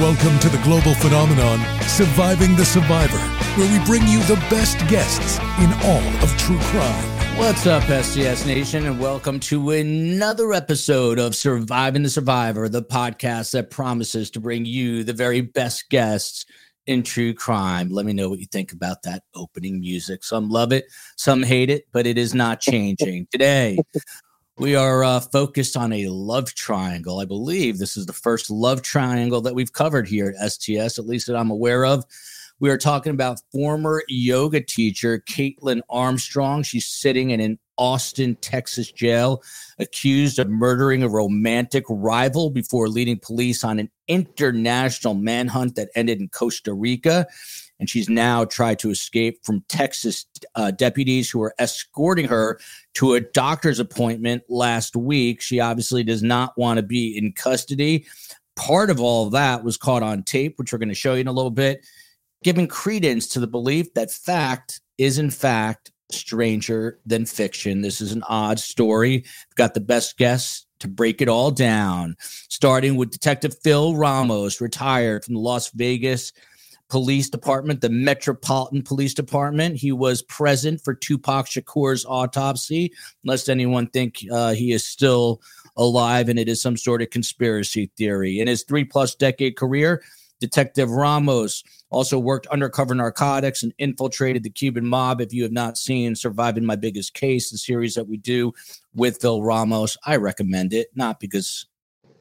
Welcome to the global phenomenon, Surviving the Survivor, where we bring you the best guests in all of true crime. What's up, STS Nation, and welcome to another episode of Surviving the Survivor, the podcast that promises to bring you the very best guests in true crime. Let me know what you think about that opening music. Some love it, some hate it, but it is not changing. Today, we are uh, focused on a love triangle. I believe this is the first love triangle that we've covered here at STS, at least that I'm aware of. We are talking about former yoga teacher Kaitlin Armstrong. She's sitting in an Austin, Texas jail, accused of murdering a romantic rival before leading police on an international manhunt that ended in Costa Rica and she's now tried to escape from Texas uh, deputies who are escorting her to a doctor's appointment last week. She obviously does not want to be in custody. Part of all of that was caught on tape, which we're going to show you in a little bit, giving credence to the belief that fact is, in fact, stranger than fiction. This is an odd story. We've got the best guests to break it all down, starting with Detective Phil Ramos, retired from the Las Vegas Police Department, the Metropolitan Police Department. He was present for Tupac Shakur's autopsy, lest anyone think uh, he is still alive and it is some sort of conspiracy theory. In his three plus decade career, Detective Ramos also worked undercover narcotics and infiltrated the Cuban mob. If you have not seen Surviving My Biggest Case, the series that we do with Phil Ramos, I recommend it, not because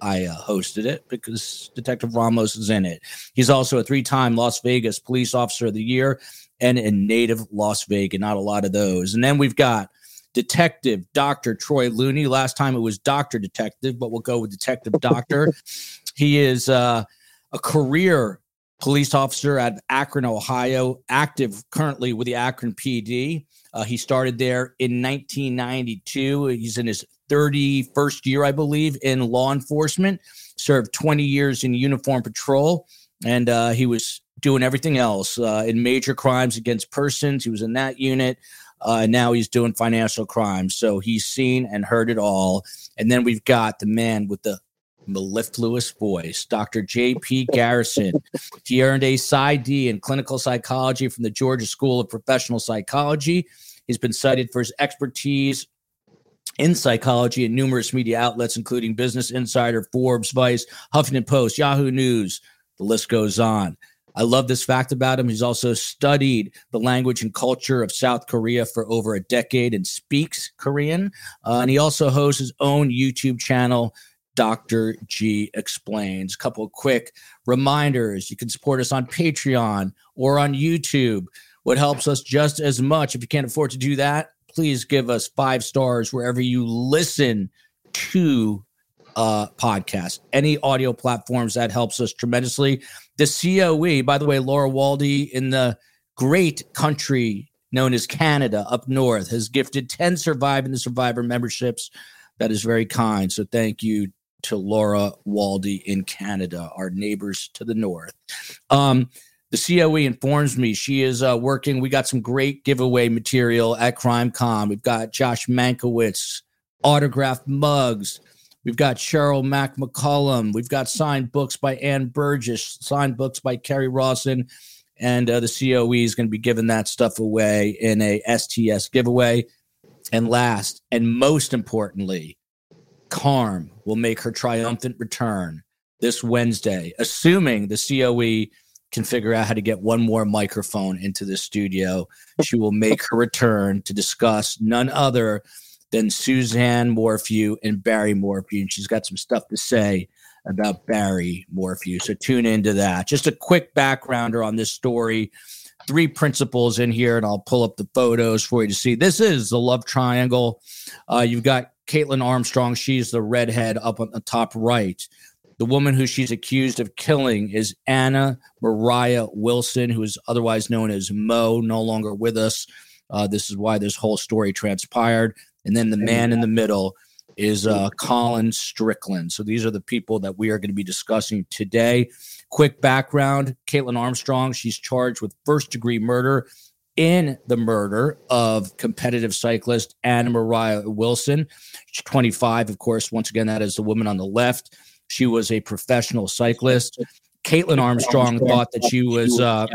I uh, hosted it because Detective Ramos is in it. He's also a three time Las Vegas Police Officer of the Year and a native Las Vegas. Not a lot of those. And then we've got Detective Dr. Troy Looney. Last time it was Dr. Detective, but we'll go with Detective Doctor. he is uh, a career police officer at Akron, Ohio, active currently with the Akron PD. Uh, he started there in 1992. He's in his 31st year, I believe, in law enforcement, served 20 years in uniform patrol, and uh, he was doing everything else uh, in major crimes against persons. He was in that unit. Uh, now he's doing financial crimes. So he's seen and heard it all. And then we've got the man with the mellifluous voice, Dr. J.P. Garrison. he earned a PsyD in clinical psychology from the Georgia School of Professional Psychology. He's been cited for his expertise in psychology in numerous media outlets, including Business Insider, Forbes, Vice, Huffington Post, Yahoo News. The list goes on. I love this fact about him. He's also studied the language and culture of South Korea for over a decade and speaks Korean. Uh, and he also hosts his own YouTube channel, Dr. G Explains. A couple of quick reminders you can support us on Patreon or on YouTube. What helps us just as much, if you can't afford to do that, please give us five stars wherever you listen to uh podcast any audio platforms that helps us tremendously. The coe by the way laura waldy in the great country known as canada up north has gifted 10 surviving the survivor memberships. That is very kind. So thank you to laura waldy in canada our neighbors to the north. Um the COE informs me she is uh, working. We got some great giveaway material at CrimeCon. We've got Josh Mankiewicz, autographed mugs. We've got Cheryl Mac McCollum. We've got signed books by Ann Burgess, signed books by Kerry Rawson. And uh, the COE is going to be giving that stuff away in a STS giveaway. And last and most importantly, Carm will make her triumphant return this Wednesday, assuming the COE can figure out how to get one more microphone into the studio. She will make her return to discuss none other than Suzanne Morphew and Barry Morphew. And she's got some stuff to say about Barry Morphew. So tune into that. Just a quick backgrounder on this story. Three principals in here, and I'll pull up the photos for you to see. This is the love triangle. Uh, you've got Kaitlin Armstrong. She's the redhead up on the top right. The woman who she's accused of killing is Anna Moriah Wilson, who is otherwise known as Mo, no longer with us. Uh, this is why this whole story transpired. And then the man in the middle is uh, Colin Strickland. So these are the people that we are going to be discussing today. Quick background Kaitlin Armstrong, she's charged with first degree murder in the murder of competitive cyclist Anna Moriah Wilson. She's 25, of course. Once again, that is the woman on the left. She was a professional cyclist. Kaitlin Armstrong thought that she was uh,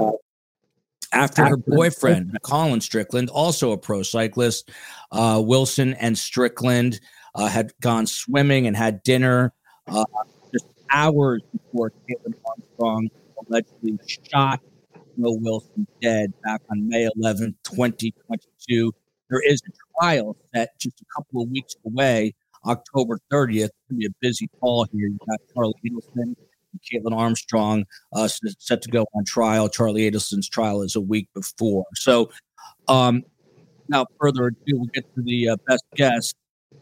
after her boyfriend, Colin Strickland, also a pro cyclist. Uh, Wilson and Strickland uh, had gone swimming and had dinner uh, just hours before Kaitlin Armstrong allegedly shot Will Wilson dead back on May 11, 2022. There is a trial set just a couple of weeks away, October 30th. It's going to be a busy fall here. You've got Charlie Adelson and Kaitlin Armstrong uh, set to go on trial. Charlie Adelson's trial is a week before. So, um, without further ado, we'll get to the uh, best guess.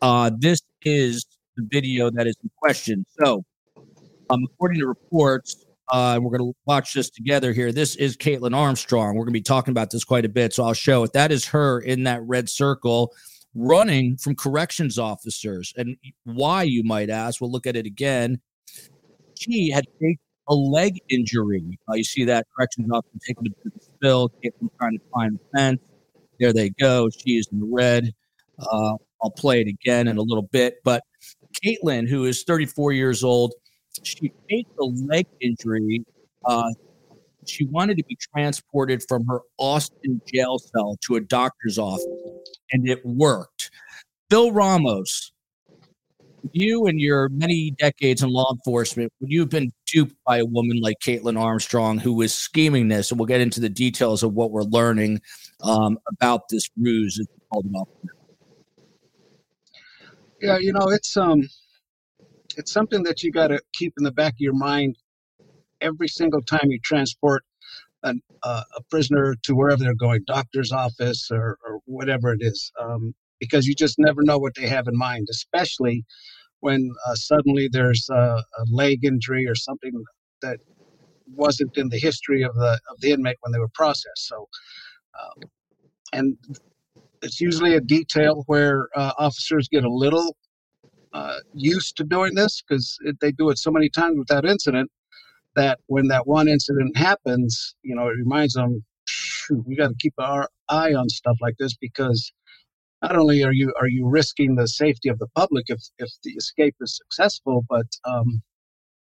Uh, this is the video that is in question. So, um, according to reports, uh, we're going to watch this together here. This is Kaitlin Armstrong. We're going to be talking about this quite a bit, so I'll show it. That is her in that red circle running from corrections officers. And why, you might ask? We'll look at it again. She had a leg injury. Uh, you see that corrections officer taking of spill, Kaitlin trying to climb the fence. There they go. She is in the red. Uh, I'll play it again in a little bit. But Kaitlin, who is 34 years old, she faced a leg injury. Uh, she wanted to be transported from her Austin jail cell to a doctor's office, and it worked. Phil Ramos, you and your many decades in law enforcement, would you have been duped by a woman like Kaitlin Armstrong who was scheming this? And we'll get into the details of what we're learning um, about this ruse. Yeah, you know, it's um it's something that you got to keep in the back of your mind every single time you transport an, uh, a prisoner to wherever they're going, doctor's office or, or whatever it is, um, because you just never know what they have in mind, especially when uh, suddenly there's a, a, leg injury or something that wasn't in the history of the of the inmate when they were processed. So, um, and it's usually a detail where uh, officers get a little uh, used to doing this because they do it so many times without incident that when that one incident happens, you know, it reminds them, we got to keep our eye on stuff like this because not only are you are you risking the safety of the public if if the escape is successful, but um,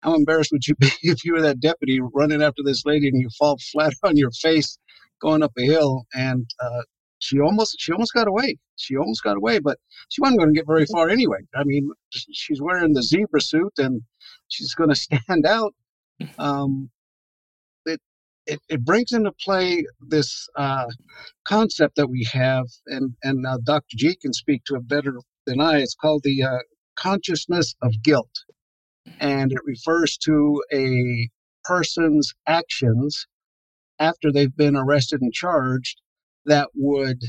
how embarrassed would you be if you were that deputy running after this lady and you fall flat on your face going up a hill and uh, she almost she almost got away. She almost got away, but she wasn't going to get very far anyway. I mean, she's wearing the zebra suit and she's going to stand out. Um, it, it it brings into play this uh, concept that we have, and and uh, Dr. G can speak to it better than I. It's called the uh, consciousness of guilt, and it refers to a person's actions after they've been arrested and charged that would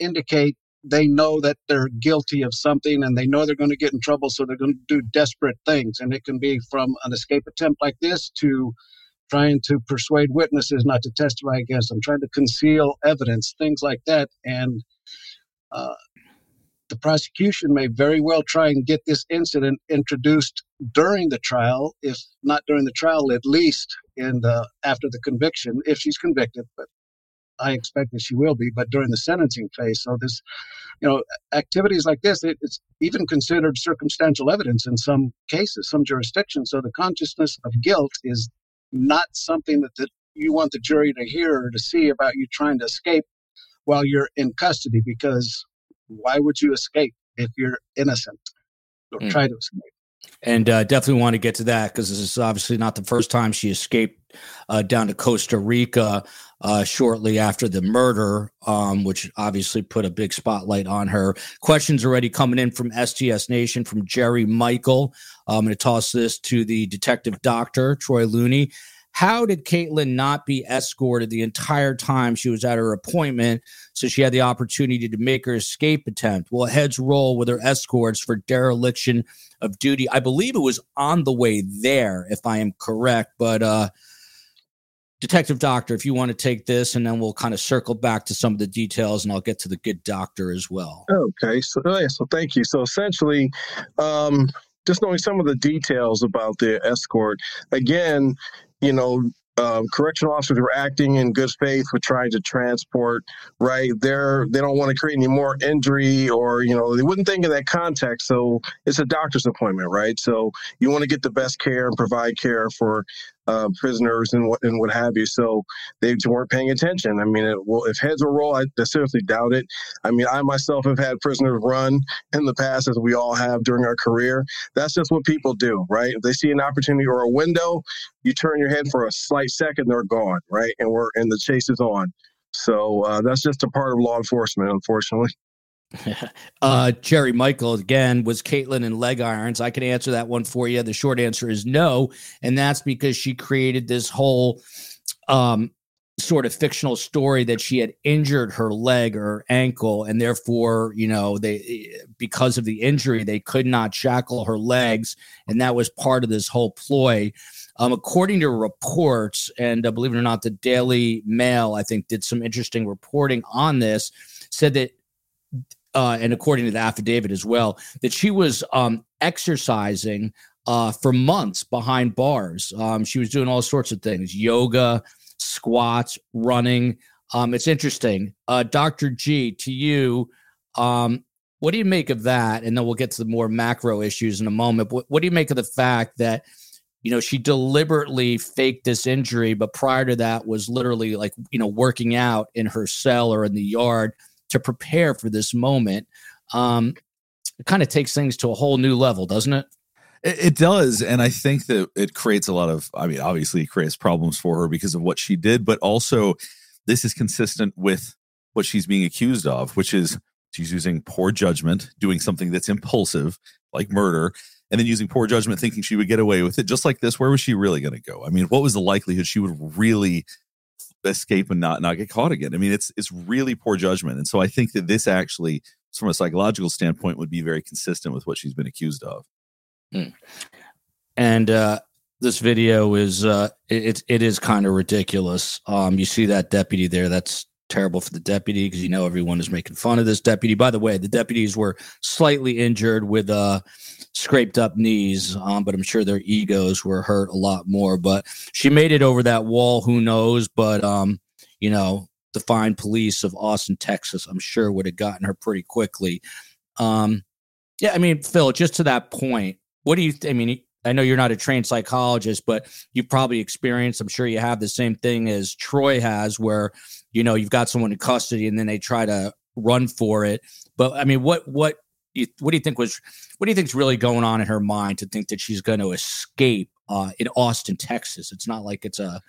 indicate they know that they're guilty of something and they know they're going to get in trouble, so they're going to do desperate things. And it can be from an escape attempt like this to trying to persuade witnesses not to testify against them, trying to conceal evidence, things like that. And uh, the prosecution may very well try and get this incident introduced during the trial, if not during the trial, at least in the after the conviction, if she's convicted. But I expect that she will be, but during the sentencing phase. So this, you know, activities like this, it, it's even considered circumstantial evidence in some cases, some jurisdictions. So the consciousness of guilt is not something that the, you want the jury to hear or to see about you trying to escape while you're in custody, because why would you escape if you're innocent or mm. try to escape? And uh, definitely want to get to that because this is obviously not the first time she escaped uh, down to Costa Rica uh, shortly after the murder, um, which obviously put a big spotlight on her. Questions already coming in from STS Nation from Jerry Michael. I'm going to toss this to the detective doctor, Troy Looney. How did Kaitlin not be escorted the entire time she was at her appointment so she had the opportunity to make her escape attempt? Well, heads roll with her escorts for dereliction of duty. I believe it was on the way there, if I am correct. But uh, Detective Doctor, if you want to take this, and then we'll kind of circle back to some of the details, and I'll get to the good doctor as well. Okay, so oh, so thank you. So essentially, um, just knowing some of the details about the escort. Again, you know, um, correctional officers were acting in good faith with trying to transport right they're they don't want to create any more injury or you know they wouldn't think in that context. So it's a doctor's appointment right? So you want to get the best care and provide care for uh, prisoners and what and what have you. So they weren't paying attention. I mean, it, well, if heads will roll, I seriously doubt it. I mean, I myself have had prisoners run in the past, as we all have during our career. That's just what people do, right? If they see an opportunity or a window, you turn your head for a slight second, they're gone, right? And we're and the chase is on. So uh, that's just a part of law enforcement, unfortunately. uh, Jerry Michael again was Kaitlin in leg irons. I can answer that one for you. The short answer is no, and that's because she created this whole um, sort of fictional story that she had injured her leg or ankle, and therefore, you know, they because of the injury they could not shackle her legs, and that was part of this whole ploy. Um, according to reports, and uh, believe it or not, the Daily Mail I think did some interesting reporting on this. Said that uh, and according to the affidavit as well, that she was um, exercising uh, for months behind bars. Um, she was doing all sorts of things yoga, squats, running. Um, it's interesting. Uh, Dr. G, to you, um, what do you make of that? And then we'll get to the more macro issues in a moment. What, what do you make of the fact that? You know, she deliberately faked this injury, but prior to that was literally like, you know, working out in her cell or in the yard to prepare for this moment. Um, it kind of takes things to a whole new level, doesn't it? it? It does. And I think that it creates a lot of, I mean, obviously, it creates problems for her because of what she did, but also this is consistent with what she's being accused of, which is she's using poor judgment, doing something that's impulsive, like murder, and then using poor judgment, thinking she would get away with it. Just like this, where was she really going to go? I mean, what was the likelihood she would really escape and not not get caught again. I mean, it's it's really poor judgment, and so I think that this actually, from a psychological standpoint, would be very consistent with what she's been accused of. Mm. And uh, this video is uh, it it is kind of ridiculous. Um, you see that deputy there? That's terrible for the deputy because you know everyone is making fun of this deputy. By the way, the deputies were slightly injured with uh scraped up knees, um, but I'm sure their egos were hurt a lot more. But she made it over that wall. Who knows? But um, you know, the fine police of Austin, Texas, I'm sure would have gotten her pretty quickly. Um, yeah, I mean, Phil, just to that point, what do you? Th- I mean, I know you're not a trained psychologist, but you probably experienced. I'm sure you have the same thing as Troy has, where you know you've got someone in custody and then they try to run for it. But I mean, what what what do you think was what do you think's really going on in her mind to think that she's going to escape uh, in Austin, Texas? It's not like it's a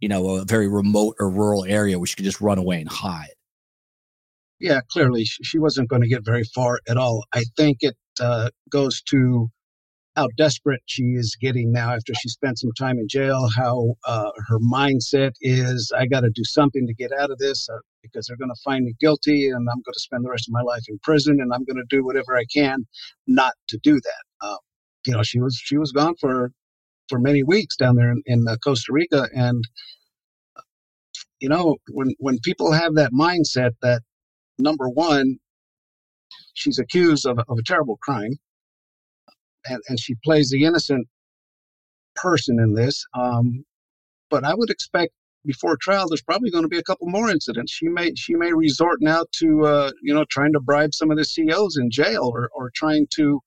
you know a very remote or rural area where she could just run away and hide. Yeah, clearly she wasn't going to get very far at all. I think it uh, goes to how desperate she is getting now after she spent some time in jail, how uh, her mindset is I got to do something to get out of this uh, because they're going to find me guilty and I'm going to spend the rest of my life in prison and I'm going to do whatever I can not to do that. Uh, you know, she was she was gone for for many weeks down there in, in uh, Costa Rica and you know when when people have that mindset that number one she's accused of, of a terrible crime and, and she plays the innocent person in this. Um, but I would expect before trial, there's probably going to be a couple more incidents. She may she may resort now to uh, you know trying to bribe some of the CEOs in jail or or trying to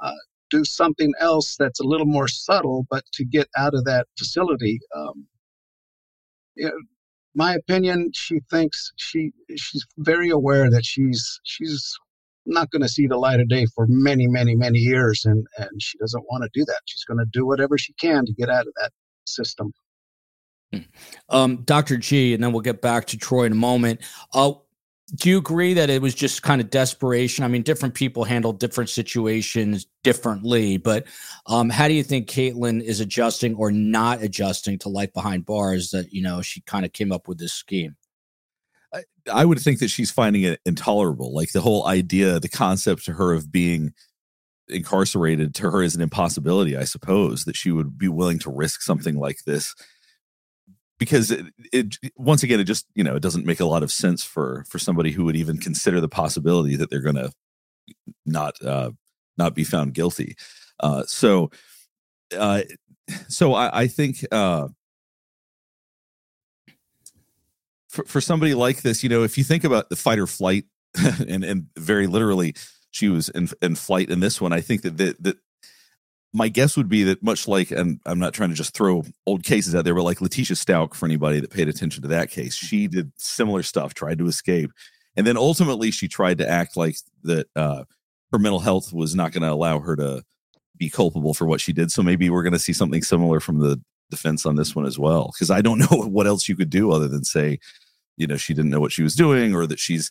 uh, do something else that's a little more subtle, but to get out of that facility. Um, you know, my opinion, she thinks she she's very aware that she's she's not going to see the light of day for many, many, many years. And, and she doesn't want to do that. She's going to do whatever she can to get out of that system. Hmm. Um, Dr. G, and then we'll get back to Troy in a moment. Uh, do you agree that it was just kind of desperation? I mean, different people handle different situations differently, but um, how do you think Kaitlin is adjusting or not adjusting to life behind bars that, you know, she kind of came up with this scheme? I, would think that she's finding it intolerable. Like the whole idea, the concept to her of being incarcerated to her is an impossibility, I suppose, that she would be willing to risk something like this because it, it, once again it just you know it doesn't make a lot of sense for for somebody who would even consider the possibility that they're going to not uh not be found guilty uh so uh so i i think uh for, for somebody like this, you know, if you think about the fight or flight, and and very literally, she was in in flight in this one. I think that that, that my guess would be that much like, and I'm not trying to just throw old cases out there, but like Letecia Stauch, for anybody that paid attention to that case, she did similar stuff, tried to escape, and then ultimately she tried to act like that uh, her mental health was not going to allow her to be culpable for what she did. So maybe we're going to see something similar from the defense on this one as well, because I don't know what else you could do other than say, you know, she didn't know what she was doing, or that she's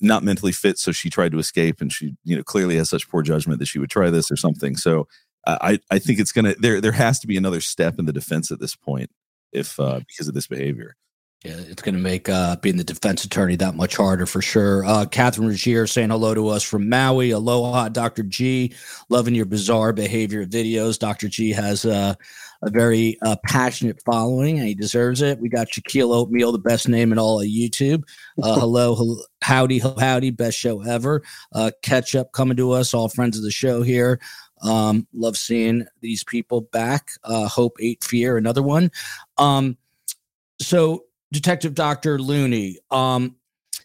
not mentally fit, so she tried to escape, and she, you know, clearly has such poor judgment that she would try this or something. So I, I think it's gonna there. There has to be another step in the defense at this point, if uh, because of this behavior. Yeah, it's going to make uh, being the defense attorney that much harder for sure. Uh, Catherine Regier saying hello to us from Maui. Aloha, Dr. G. Loving your bizarre behavior videos. Dr. G has uh, a very uh, passionate following and he deserves it. We got Shaquille Oatmeal, the best name in all of YouTube. Uh, hello, hello, howdy, howdy, best show ever. Uh, Ketchup coming to us, all friends of the show here. Um, love seeing these people back. Uh, Hope Eight Fear, another one. Um, so Detective Dr. Looney, um,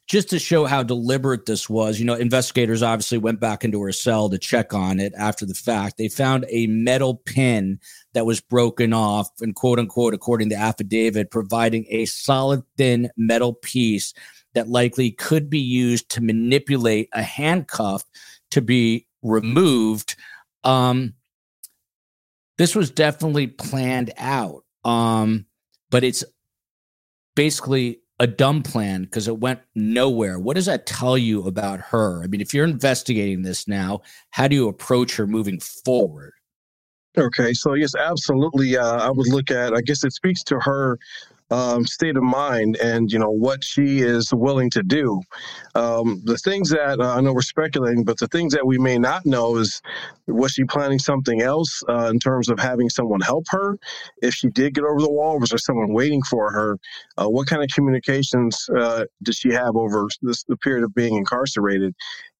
just to show how deliberate this was, you know, investigators obviously went back into her cell to check on it after the fact. They found a metal pin that was broken off and quote unquote, according to affidavit, providing a solid thin metal piece that likely could be used to manipulate a handcuff to be removed. Um, this was definitely planned out. Um, but it's basically a dumb plan because it went nowhere. What does that tell you about her? I mean, if you're investigating this now, how do you approach her moving forward? Okay, so yes, absolutely. Uh, I would look at. I guess it speaks to her um, state of mind and you know what she is willing to do. Um, the things that uh, I know we're speculating, but the things that we may not know is was she planning something else uh, in terms of having someone help her? If she did get over the wall, was there someone waiting for her? Uh, what kind of communications uh, did she have over this the period of being incarcerated?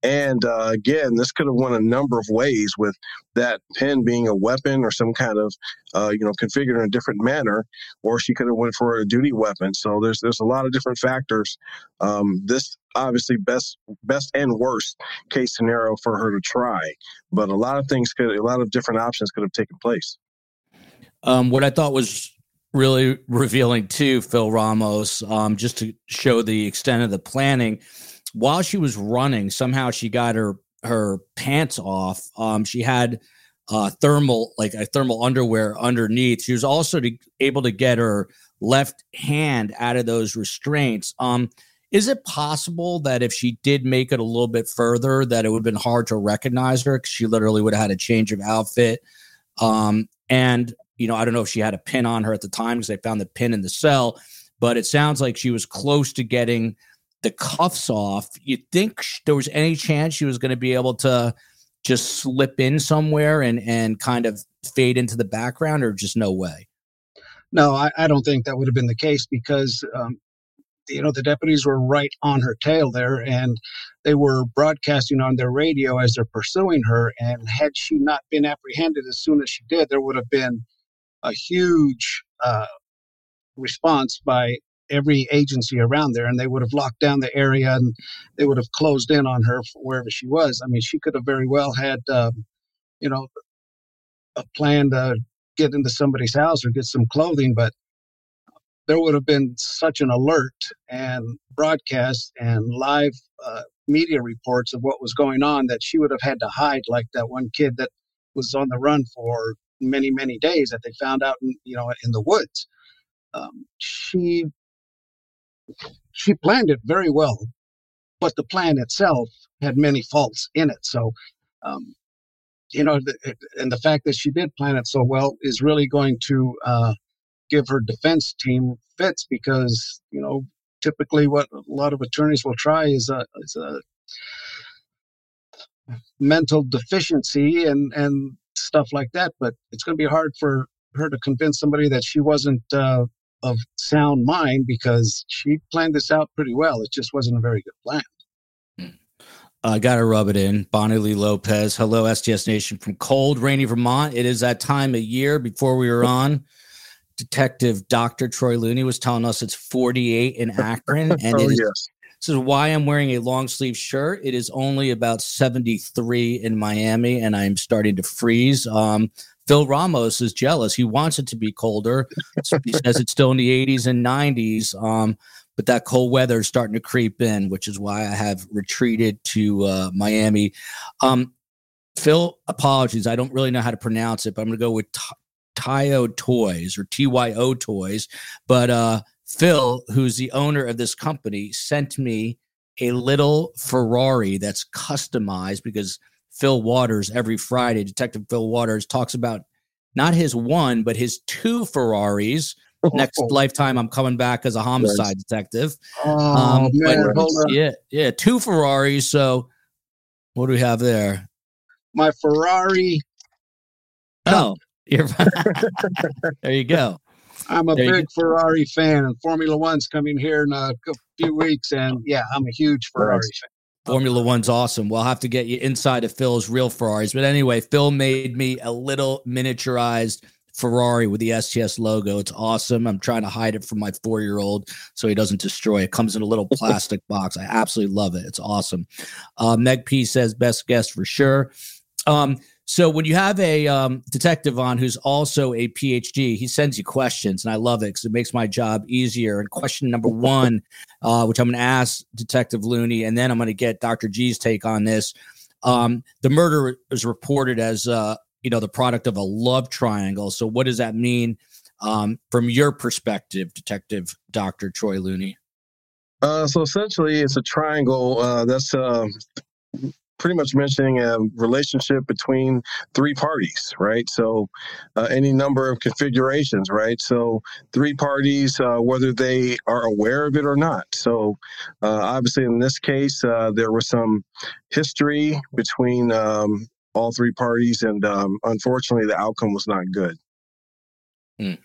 And uh, again, this could have went a number of ways with that pen being a weapon or some kind of, uh, you know, configured in a different manner, or she could have went for a duty weapon. So there's there's a lot of different factors. Um, this obviously best best and worst case scenario for her to try, but a lot of things could a lot of different options could have taken place. Um, what I thought was really revealing too, Phil Ramos, um, just to show the extent of the planning while she was running, somehow she got her her pants off. Um, she had uh, thermal like a thermal underwear underneath. She was also to, able to get her left hand out of those restraints. Um, is it possible that if she did make it a little bit further, that it would have been hard to recognize her because she literally would have had a change of outfit? Um, and you know, I don't know if she had a pin on her at the time because they found the pin in the cell, but it sounds like she was close to getting the cuffs off, you think there was any chance she was going to be able to just slip in somewhere and and kind of fade into the background, or just no way? No, I, I don't think that would have been the case because um, you know the deputies were right on her tail there, and they were broadcasting on their radio as they're pursuing her. And had she not been apprehended as soon as she did, there would have been a huge uh, response by every agency around there and they would have locked down the area and they would have closed in on her wherever she was. I mean, she could have very well had, um, you know, a plan to get into somebody's house or get some clothing, but there would have been such an alert and broadcast and live uh, media reports of what was going on that she would have had to hide like that one kid that was on the run for many many days that they found out in, you know in the woods um, she she planned it very well, but the plan itself had many faults in it. So, um, you know, and the fact that she did plan it so well is really going to uh, give her defense team fits because you know typically what a lot of attorneys will try is a, is a mental deficiency and and stuff like that. But it's going to be hard for her to convince somebody that she wasn't uh, of sound mind because she planned this out pretty well. It just wasn't a very good plan. I uh, got to rub it in. Bonnie Lee Lopez. Hello, STS Nation from cold, rainy Vermont. It is that time of year before we were on. Detective Dr. Troy Looney was telling us it's 48 in Akron and oh, it is yes. This is why I'm wearing a long sleeve shirt. It is only about 73 in Miami, and I'm starting to freeze. Um, Phil Ramos is jealous. He wants it to be colder. he says it's still in the 80s and 90s. Um, but that cold weather is starting to creep in, which is why I have retreated to uh, Miami. Um, Phil, apologies. I don't really know how to pronounce it, but I'm going to go with Tyo Toys or TYO Toys. But uh, Phil, who's the owner of this company, sent me a little Ferrari that's customized because Phil Waters every Friday, Detective Phil Waters talks about not his one, but his two Ferraris. Next oh. lifetime, I'm coming back as a homicide detective. Oh, um, man, yeah, yeah, two Ferraris. So, what do we have there? My Ferrari. Oh, you're there. You go. I'm a there big Ferrari fan, and Formula One's coming here in a few weeks, and yeah, I'm a huge Ferrari fan. Formula One's awesome. We'll have to get you inside of Phil's real Ferraris. But anyway, Phil made me a little miniaturized Ferrari with the STS logo. It's awesome. I'm trying to hide it from my four year old so he doesn't destroy it. it. Comes in a little plastic box. I absolutely love it. It's awesome. Uh, Meg P says best guest for sure. Um, so when you have a um, detective on who's also a PhD, he sends you questions, and I love it because it makes my job easier. And question number one, uh, which I'm going to ask Detective Looney, and then I'm going to get Dr. G's take on this. Um, the murder is reported as uh, you know the product of a love triangle. So what does that mean um, from your perspective, Detective Dr. Troy Looney? Uh, so essentially, it's a triangle uh, that's uh, pretty much mentioning a relationship between three parties, right? So, uh, any number of configurations, right? So, three parties, uh, whether they are aware of it or not. So, uh, obviously, in this case, uh, there was some history between um, all three parties, and um, unfortunately, the outcome was not good. Mm.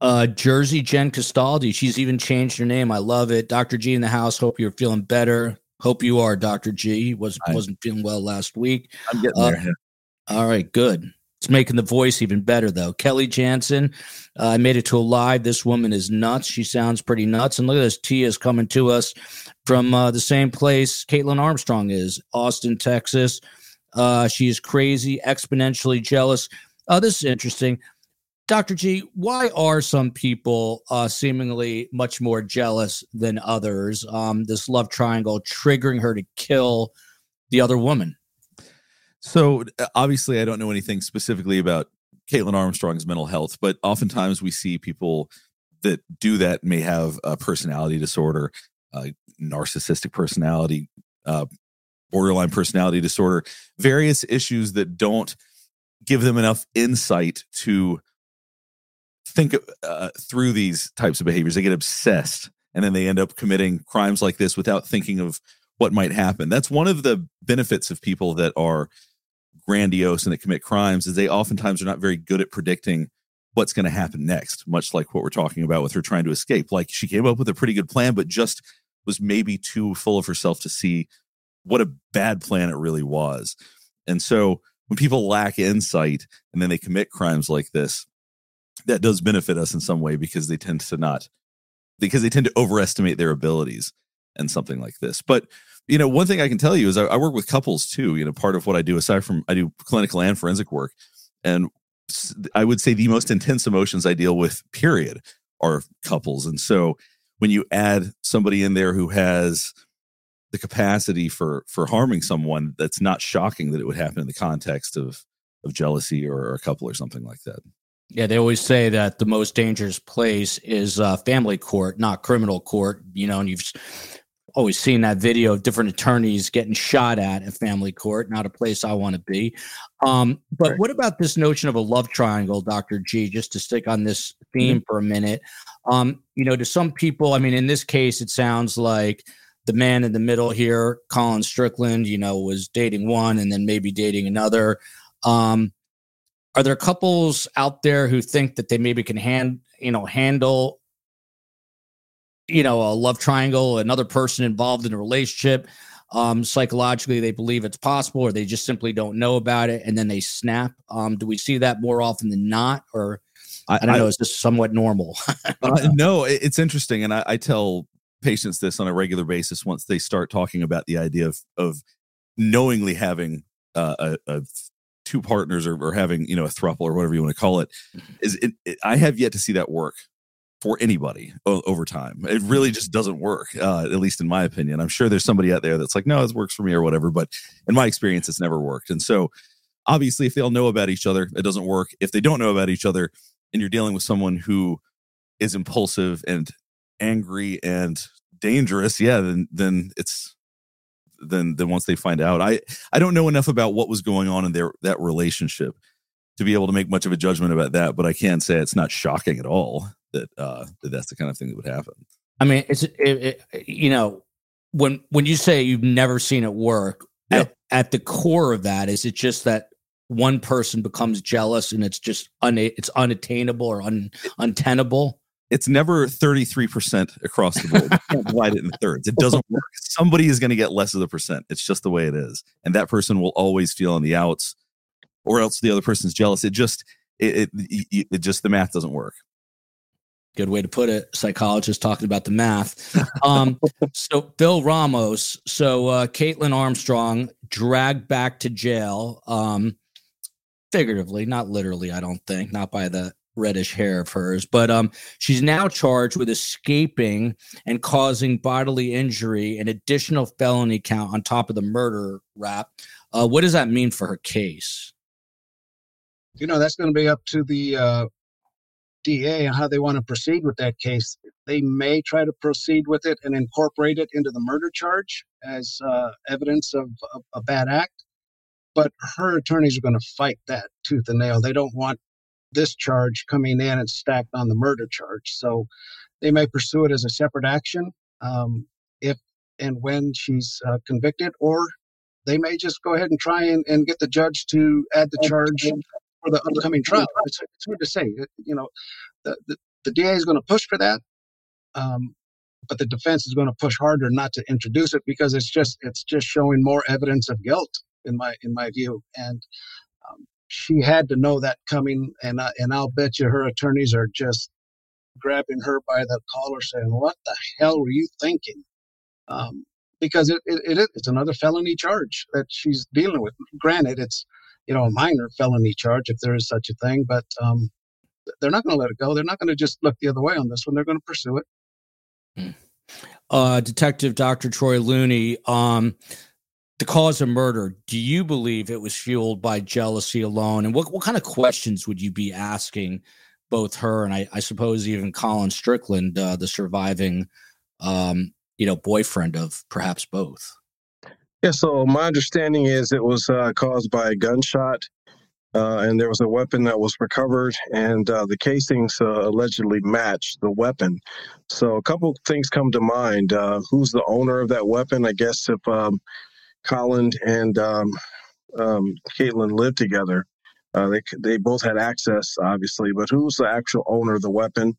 Uh, Jersey Jen Castaldi. She's even changed her name. I love it. Dr. G in the house. Hope you're feeling better. Hope you are, Doctor G. Was wasn't feeling well last week. I'm getting uh, there. All right, good. It's making the voice even better, though. Kelly Jansen, uh, I made it to a live. This woman is nuts. She sounds pretty nuts. And look at this. Tia is coming to us from uh, the same place Kaitlin Armstrong is, Austin, Texas. Uh, she is crazy, exponentially jealous. Oh, this is interesting. Dr. G, why are some people uh, seemingly much more jealous than others? Um, this love triangle triggering her to kill the other woman. So, obviously, I don't know anything specifically about Kaitlin Armstrong's mental health, but oftentimes we see people that do that may have a personality disorder, narcissistic personality, uh, borderline personality disorder, various issues that don't give them enough insight to think uh, through these types of behaviors. They get obsessed and then they end up committing crimes like this without thinking of what might happen. That's one of the benefits of people that are grandiose and that commit crimes is they oftentimes are not very good at predicting what's going to happen next, much like what we're talking about with her trying to escape. Like she came up with a pretty good plan, but just was maybe too full of herself to see what a bad plan it really was. And so when people lack insight and then they commit crimes like this, that does benefit us in some way because they tend to not because they tend to overestimate their abilities and something like this. But you know, one thing I can tell you is I, I, work with couples too. You know, part of what I do aside from I do clinical and forensic work, and I would say the most intense emotions I deal with, period, are couples. And so when you add somebody in there who has the capacity for for harming someone, that's not shocking that it would happen in the context of of jealousy or, or a couple or something like that. Yeah, they always say that the most dangerous place is uh, family court, not criminal court. You know, and you've always seen that video of different attorneys getting shot at at family court, not a place I want to be. Um, but right. what about this notion of a love triangle, Dr. G, just to stick on this theme mm-hmm. for a minute? Um, you know, to some people, I mean, in this case, it sounds like the man in the middle here, Colin Strickland, you know, was dating one and then maybe dating another. Um, are there couples out there who think that they maybe can hand you know handle you know a love triangle another person involved in a relationship? Um psychologically they believe it's possible or they just simply don't know about it and then they snap. Um do we see that more often than not or i, I don't know is this somewhat normal? Uh, no it's interesting and I, I, tell patients this on a regular basis once they start talking about the idea of of knowingly having uh, a, a two partners or, or, having you know a thruple or whatever you want to call it mm-hmm. it, it, i have yet to see that work for anybody o- over time it really mm-hmm. just doesn't work uh, at least in my opinion i'm sure there's somebody out there that's like no this works for me or whatever but in my experience it's never worked and so obviously if they all know about each other it doesn't work if they don't know about each other and you're dealing with someone who is impulsive and angry and dangerous yeah then then it's then then once they find out. I i don't know enough about what was going on in their that relationship to be able to make much of a judgment about that but i can say it's not shocking at all that uh that that's the kind of thing that would happen. I mean it's it, it, you know when when you say you've never seen it work at, at the core of that is it just that one person becomes jealous and it's just un, it's unattainable or un, untenable it's never 33% across the board. You can't divide it in thirds. It doesn't work. Somebody is going to get less of the percent. It's just the way it is. And that person will always feel on the outs or else the other person's jealous. It just, it, it, it just, the math doesn't work. Good way to put it. Psychologist talking about the math. Um, so Phil Ramos, so uh, Kaitlin Armstrong dragged back to jail, um, figuratively, not literally, I don't think, not by the reddish hair of hers, but um, she's now charged with escaping and causing bodily injury, an additional felony count on top of the murder rap. Uh, what does that mean for her case? You know, that's going to be up to the uh, DA and how they want to proceed with that case. They may try to proceed with it and incorporate it into the murder charge as uh, evidence of, of a bad act. But her attorneys are going to fight that tooth and nail. They don't want this charge coming in and stacked on the murder charge. So they may pursue it as a separate action um, if and when she's uh, convicted, or they may just go ahead and try and, and get the judge to add the charge for the upcoming trial. It's, it's hard to say. You know, the, the, the DA is going to push for that. Um, but the defense is going to push harder not to introduce it because it's just it's just showing more evidence of guilt in my in my view and she had to know that coming, and I, and I'll bet you her attorneys are just grabbing her by the collar, saying, "What the hell were you thinking?" Um, because it, it, it it's another felony charge that she's dealing with. Granted, it's you know a minor felony charge if there is such a thing, but um, they're not going to let it go. They're not going to just look the other way on this one. They're going to pursue it. Hmm. Uh, Detective Dr. Troy Looney. Um, the cause of murder, do you believe it was fueled by jealousy alone? And what, what kind of questions would you be asking both her and I, I suppose even Colin Strickland, uh, the surviving, um, you know, boyfriend of perhaps both? Yeah, so my understanding is it was uh, caused by a gunshot, uh, and there was a weapon that was recovered, and uh, the casings uh, allegedly matched the weapon. So a couple things come to mind. Uh, who's the owner of that weapon? I guess if um, Colin and um, um, Kaitlin lived together. Uh, they they both had access, obviously, but who's the actual owner of the weapon?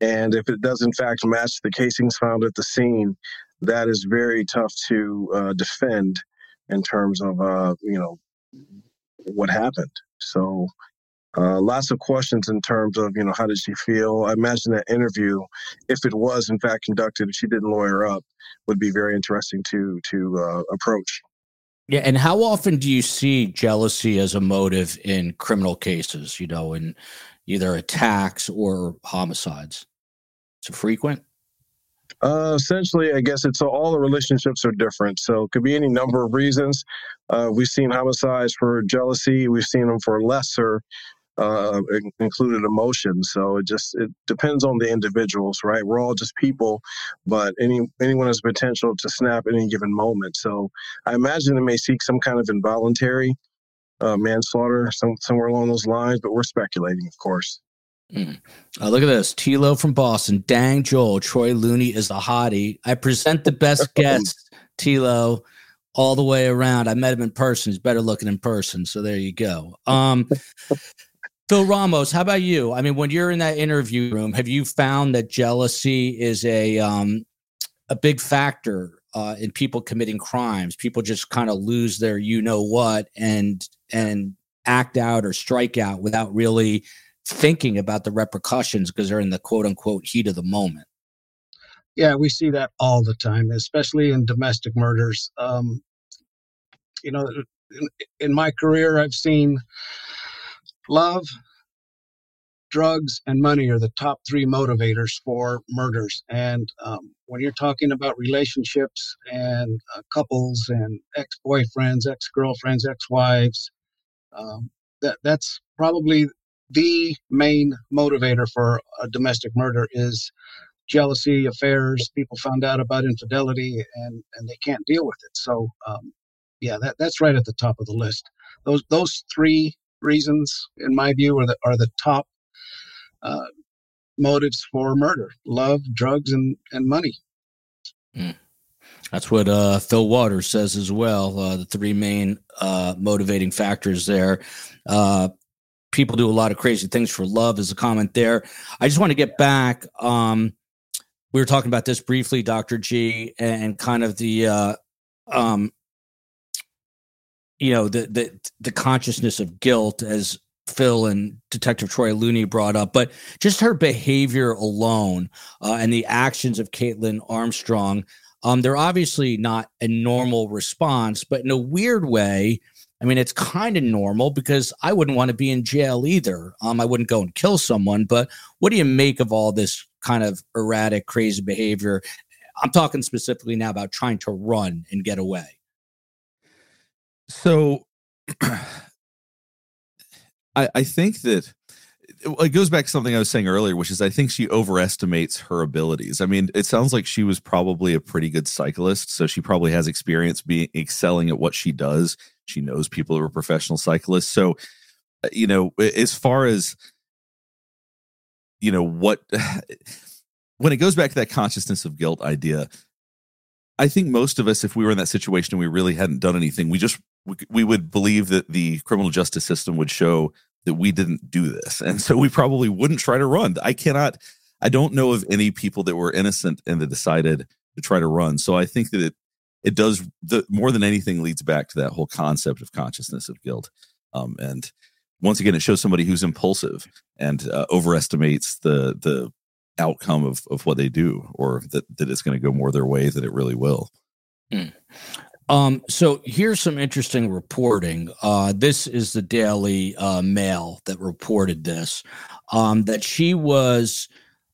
And if it does in fact match the casings found at the scene, that is very tough to uh, defend in terms of uh, you know what happened. So uh, lots of questions in terms of you know how did she feel. I imagine that interview, if it was in fact conducted, if she didn't lawyer up, would be very interesting to to uh, approach. Yeah, and how often do you see jealousy as a motive in criminal cases? You know, in either attacks or homicides. It's it frequent? Uh, essentially, I guess it's all the relationships are different. So it could be any number of reasons. Uh, we've seen homicides for jealousy. We've seen them for lesser uh, included emotions. So it just it depends on the individuals, right? We're all just people, but any anyone has potential to snap at any given moment. So I imagine it may seek some kind of involuntary uh, manslaughter, some, somewhere along those lines. But we're speculating, of course. Mm. Uh, look at this. Tilo from Boston. Dang, Joel. Troy Looney is the hottie. I present the best guest, Tilo, all the way around. I met him in person. He's better looking in person. So there you go. Um, Phil Ramos, how about you? I mean, when you're in that interview room, have you found that jealousy is a um, a big factor uh, in people committing crimes? People just kind of lose their you know what and and act out or strike out without really thinking about the repercussions because they're in the quote unquote heat of the moment. Yeah, we see that all the time, especially in domestic murders. Um, you know, in, in my career, I've seen love, drugs, and money are the top three motivators for murders. And um, when you're talking about relationships and uh, couples and ex boyfriends, ex girlfriends, ex wives, um, that that's probably the main motivator for a domestic murder is jealousy, affairs. People found out about infidelity, and and they can't deal with it. So, um, yeah, that that's right at the top of the list. Those those three reasons, in my view, are the are the top uh, motives for murder: love, drugs, and and money. Mm. That's what uh, Phil Waters says as well. Uh, the three main uh, motivating factors there. Uh, people do a lot of crazy things for love, is a comment there. I just want to get back. Um, we were talking about this briefly, Dr. G, and kind of the, uh, um, you know, the, the, the consciousness of guilt as Phil and Detective Troy Looney brought up, but just her behavior alone uh, and the actions of Kaitlin Armstrong um, they're obviously not a normal response, but in a weird way, I mean, it's kind of normal because I wouldn't want to be in jail either. Um, I wouldn't go and kill someone. But what do you make of all this kind of erratic, crazy behavior? I'm talking specifically now about trying to run and get away. So I, I think that it goes back to something I was saying earlier, which is I think she overestimates her abilities. I mean, it sounds like she was probably a pretty good cyclist, so she probably has experience being excelling at what she does. She knows people who are professional cyclists. So, uh, you know, as far as you know, what when it goes back to that consciousness of guilt idea, I think most of us, if we were in that situation and we really hadn't done anything, we just we, we would believe that the criminal justice system would show that we didn't do this. And so we probably wouldn't try to run. I cannot, I don't know of any people that were innocent and that decided to try to run. So I think that it, it does the more than anything leads back to that whole concept of consciousness of guilt. Um, and once again, it shows somebody who's impulsive and uh, overestimates the, the outcome of, of what they do or that, that it's going to go more their way than it really will. Mm. Um, so here's some interesting reporting. Uh, this is the Daily uh, Mail that reported this. Um, that she was,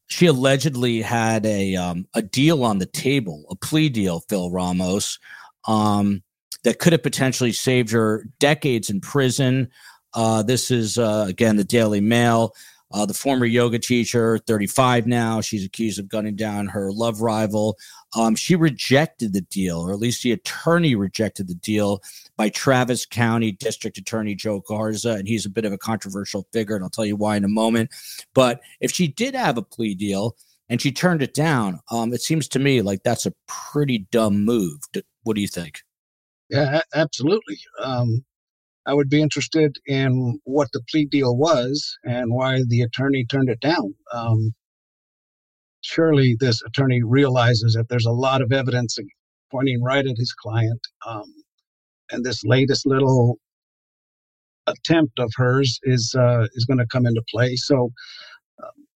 she allegedly had a um, a deal on the table, a plea deal, Phil Ramos, um, that could have potentially saved her decades in prison. Uh, this is uh, again the Daily Mail. Uh, the former yoga teacher, 35 now, she's accused of gunning down her love rival. Um, she rejected the deal, or at least the attorney rejected the deal by Travis County District Attorney Joe Garza. And he's a bit of a controversial figure, and I'll tell you why in a moment. But if she did have a plea deal and she turned it down, um, it seems to me like that's a pretty dumb move. What do you think? Yeah, absolutely. Um, I would be interested in what the plea deal was and why the attorney turned it down. Um, surely this attorney realizes that there's a lot of evidence pointing right at his client. Um, and this latest little attempt of hers is uh, is going to come into play. So um,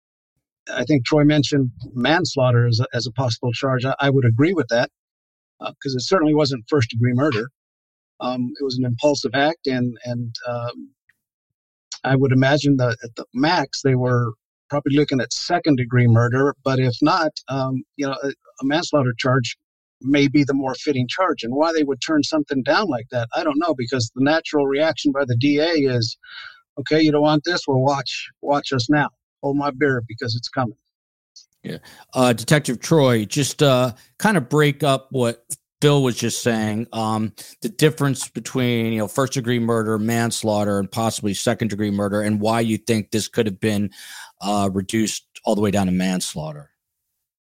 I think Troy mentioned manslaughter as a, as a possible charge. I, I would agree with that because uh, it certainly wasn't first degree murder. Um, it was an impulsive act, and and um, I would imagine that at the max they were probably looking at second degree murder. But if not, um, you know, a, a, manslaughter charge may be the more fitting charge. And why they would turn something down like that, I don't know, because the natural reaction by the DA is, okay, you don't want this? Well, watch watch us now. Hold my beer because it's coming. Yeah. Uh, Detective Troy, just uh, kind of break up what Bill was just saying um, the difference between you know first degree murder, manslaughter, and possibly second degree murder, and why you think this could have been uh, reduced all the way down to manslaughter.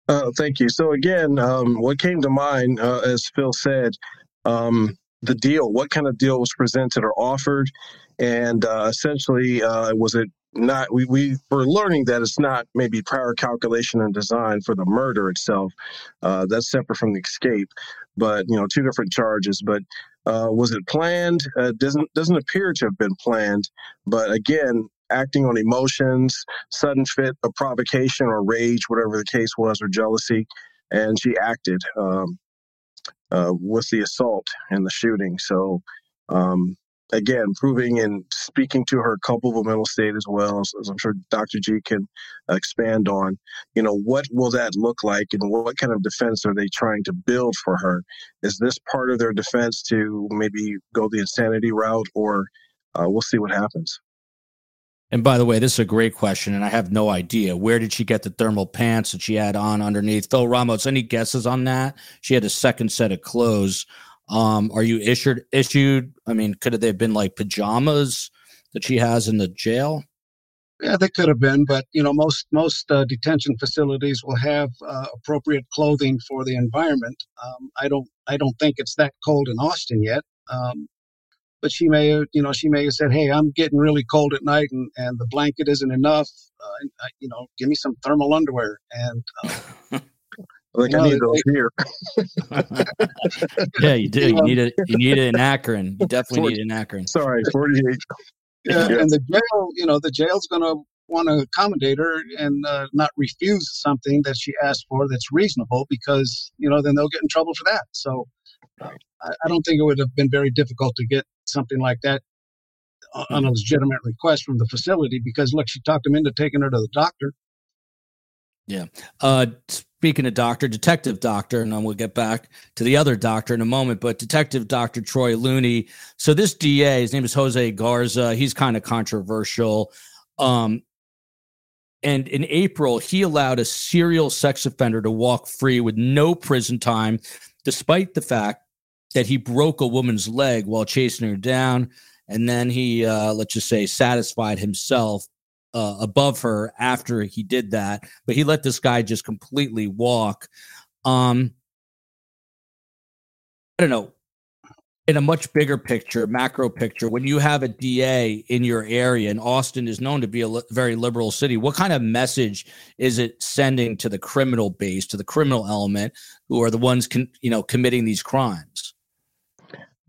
Uh, thank you. So again, um, what came to mind, uh, as Phil said, um, the deal. What kind of deal was presented or offered, and uh, essentially, uh, was it not we, we were learning that it's not maybe prior calculation and design for the murder itself uh, that's separate from the escape but you know two different charges but uh, was it planned uh, doesn't doesn't appear to have been planned but again acting on emotions sudden fit of provocation or rage whatever the case was or jealousy and she acted um, uh, with the assault and the shooting. So, um, again, proving and speaking to her culpable mental state as well, as, as I'm sure Dr. G can expand on, you know, what will that look like and what kind of defense are they trying to build for her? Is this part of their defense to maybe go the insanity route or uh, we'll see what happens? And by the way, this is a great question, and I have no idea. Where did she get the thermal pants that she had on underneath? Phil Ramos, any guesses on that? She had a second set of clothes. Um, are you issued issued? I mean, could they have been like pajamas that she has in the jail? Yeah, they could have been, but you know, most most uh, detention facilities will have uh, appropriate clothing for the environment. Um, I don't I don't think it's that cold in Austin yet. Um, but she may have, you know, she may have said, "Hey, I'm getting really cold at night, and and the blanket isn't enough. Uh, I, you know, give me some thermal underwear." And uh, like I need those here. yeah, you do. You need it. You need it in Akron. You definitely 40, need it in Akron. Sorry, forty-eight. Yeah, yeah, and the jail, you know, the jail's going to want to accommodate her and uh, not refuse something that she asked for that's reasonable because you know then they'll get in trouble for that. So I, I don't think it would have been very difficult to get something like that on a mm-hmm. legitimate request from the facility because look, she talked him into taking her to the doctor. Yeah. Uh, speaking of doctor, detective doctor, and then we'll get back to the other doctor in a moment, but detective doctor Troy Looney. So this DA, his name is Jose Garza. He's kind of controversial. Um, and in April, he allowed a serial sex offender to walk free with no prison time, despite the fact that he broke a woman's leg while chasing her down. And then he, uh, let's just say, satisfied himself uh, above her after he did that. But he let this guy just completely walk. Um, I don't know. In a much bigger picture, macro picture, when you have a DA in your area, and Austin is known to be a li- very liberal city, what kind of message is it sending to the criminal base, to the criminal element, who are the ones, con- you know, committing these crimes?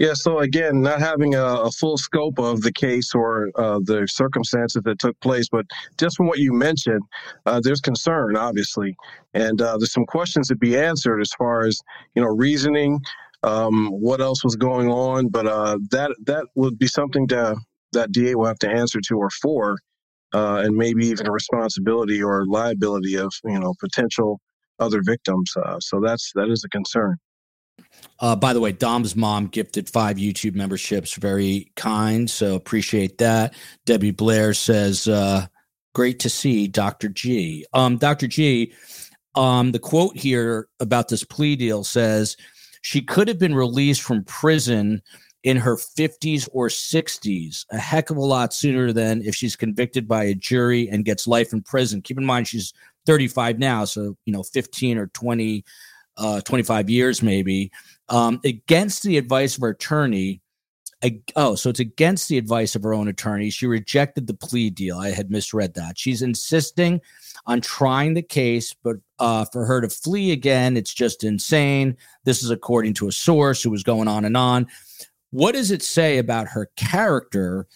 Yeah, so again, not having a, a full scope of the case or uh, the circumstances that took place, but just from what you mentioned, uh, there's concern, obviously, and uh, there's some questions to be answered as far as you know reasoning, um, what else was going on, but uh, that that would be something to, that DA will have to answer to or for, uh, and maybe even a responsibility or liability of you know potential other victims. Uh, so that's that is a concern. Uh, by the way, Dom's mom gifted five YouTube memberships. Very kind. So appreciate that. Debbie Blair says, uh, great to see Dr. G. Um, Dr. G, um, the quote here about this plea deal says she could have been released from prison in her 50s or 60s, a heck of a lot sooner than if she's convicted by a jury and gets life in prison. Keep in mind, she's 35 now, so, you know, 15 or 20 uh, 25 years maybe, um, against the advice of her attorney. oh, so it's against the advice of her own attorney. She rejected the plea deal. I had misread that. She's insisting on trying the case, but uh, for her to flee again, it's just insane. This is according to a source who was going on and on. What does it say about her character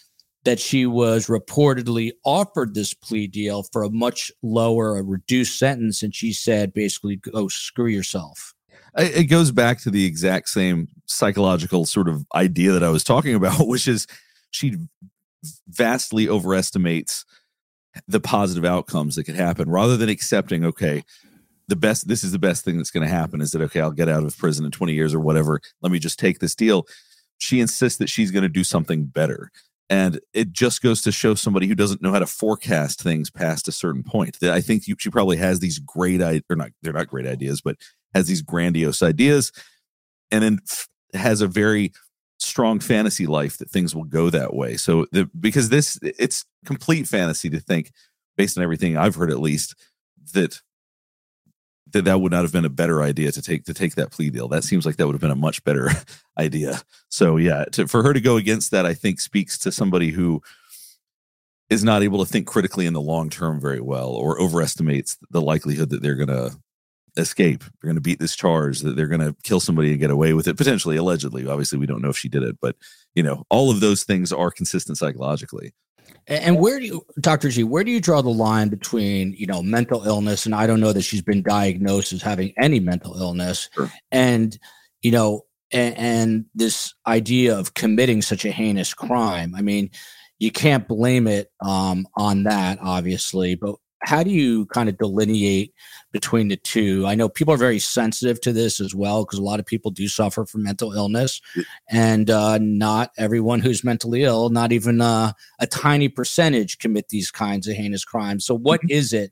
that she was reportedly offered this plea deal for a much lower, a reduced sentence, and she said basically, "Go screw yourself." It goes back to the exact same psychological sort of idea that I was talking about, which is she vastly overestimates the positive outcomes that could happen rather than accepting, okay, the best, this is the best thing that's going to happen is that, okay, I'll get out of prison in 20 years or whatever. Let me just take this deal. She insists that she's going to do something better and it just goes to show somebody who doesn't know how to forecast things past a certain point that i think she probably has these great or not they're not great ideas but has these grandiose ideas and then has a very strong fantasy life that things will go that way. So the, because this it's complete fantasy to think based on everything i've heard at least that that that would not have been a better idea to take to take that plea deal. That seems like that would have been a much better idea. So yeah, to, for her to go against that, I think speaks to somebody who is not able to think critically in the long term very well, or overestimates the likelihood that they're going to escape, they're going to beat this charge, that they're going to kill somebody and get away with it, potentially, allegedly. Obviously, we don't know if she did it, but you know, all of those things are consistent psychologically. And where do you, Dr. G, where do you draw the line between, you know, mental illness, and I don't know that she's been diagnosed as having any mental illness, sure. and, you know, and, and, this idea of committing such a heinous crime? I mean, you can't blame it um, on that, obviously, but how do you kind of delineate between the two? I know people are very sensitive to this as well because a lot of people do suffer from mental illness, and uh, not everyone who's mentally ill, not even uh, a tiny percentage, commit these kinds of heinous crimes. So, what mm-hmm. is it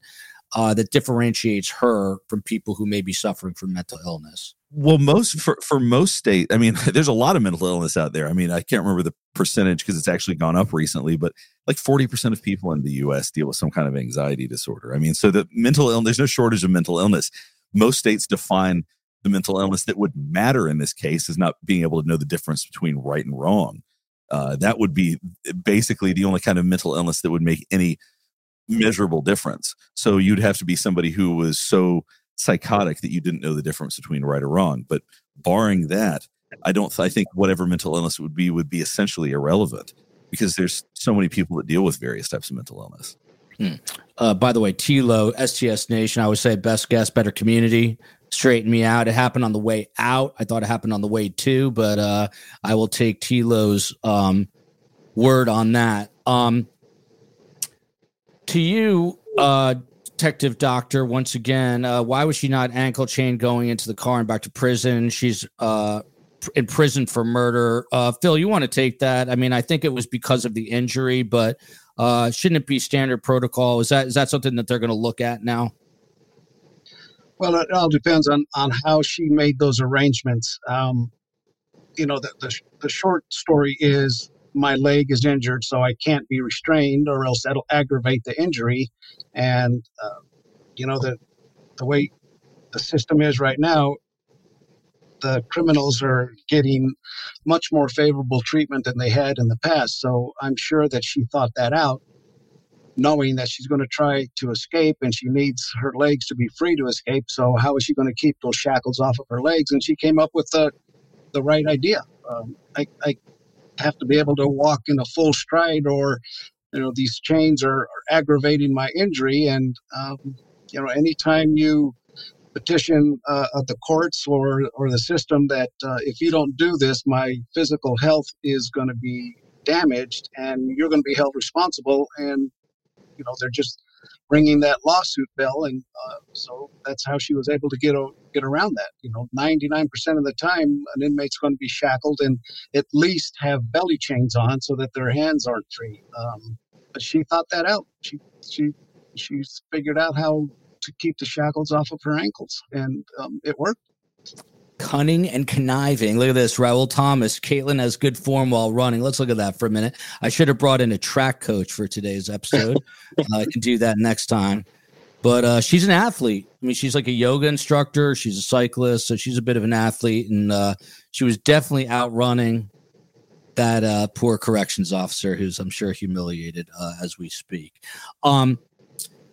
uh, that differentiates her from people who may be suffering from mental illness? Well, most for for most state, I mean, there's a lot of mental illness out there. I mean, I can't remember the percentage because it's actually gone up recently, but like 40% of people in the US deal with some kind of anxiety disorder. I mean, so the mental illness, there's no shortage of mental illness. Most states define the mental illness that would matter in this case as not being able to know the difference between right and wrong. Uh, that would be basically the only kind of mental illness that would make any measurable difference. So you'd have to be somebody who was so psychotic that you didn't know the difference between right or wrong. But barring that, I don't. I think whatever mental illness would be would be essentially irrelevant because there's so many people that deal with various types of mental illness. Hmm. Uh, by the way, Tilo, STS Nation, I would say best guests, better community. Straighten me out. It happened on the way out. I thought it happened on the way too, but uh, I will take Tilo's um, word on that. Um, to you, uh, detective doctor once again. Uh, why was she not ankle chain going into the car and back to prison? She's uh, in prison for murder. Uh, phil you want to take that? I mean i think it was because of the injury but uh, shouldn't it be standard protocol? Is that is that something that they're going to look at now? Well it all depends on on how she made those arrangements. Um, you know the, the, the short story is my leg is injured, so I can't be restrained, or else that'll aggravate the injury. And uh, you know the the way the system is right now, the criminals are getting much more favorable treatment than they had in the past. So I'm sure that she thought that out, knowing that she's going to try to escape and she needs her legs to be free to escape. So how is she going to keep those shackles off of her legs? And she came up with the the right idea. Um, I, I have to be able to walk in a full stride or you know these chains are, are aggravating my injury. And um, you know anytime you petition uh, the courts or or the system that uh, if you don't do this my physical health is going to be damaged and you're going to be held responsible. And you know they're just ringing that lawsuit bell, and uh, so that's how she was able to get get around that. You know, 99% of the time, an inmate's going to be shackled and at least have belly chains on so that their hands aren't free. Um, but she thought that out. She she she's figured out how to keep the shackles off of her ankles, and um, it worked cunning and conniving. Look at this, Raul Thomas. Kaitlin has good form while running. Let's look at that for a minute. I should have brought in a track coach for today's episode. uh, I can do that next time. But uh, she's an athlete. I mean, she's like a yoga instructor. She's a cyclist, so she's a bit of an athlete, and uh, she was definitely outrunning that uh, poor corrections officer, who's I'm sure humiliated uh, as we speak. Um,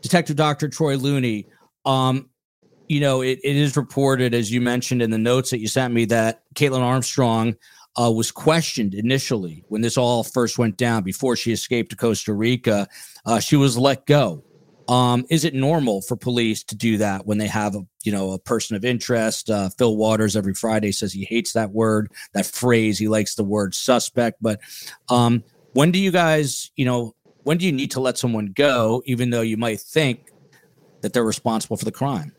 Detective Doctor Troy Looney. Um, you know, it, it is reported, as you mentioned in the notes that you sent me, that Kaitlin Armstrong uh, was questioned initially when this all first went down before she escaped to Costa Rica. Uh, she was let go. Um, is it normal for police to do that when they have a you know a person of interest? Uh, Phil Waters every Friday says he hates that word, that phrase. He likes the word suspect. But um, when do you guys, you know, when do you need to let someone go, even though you might think that they're responsible for the crime?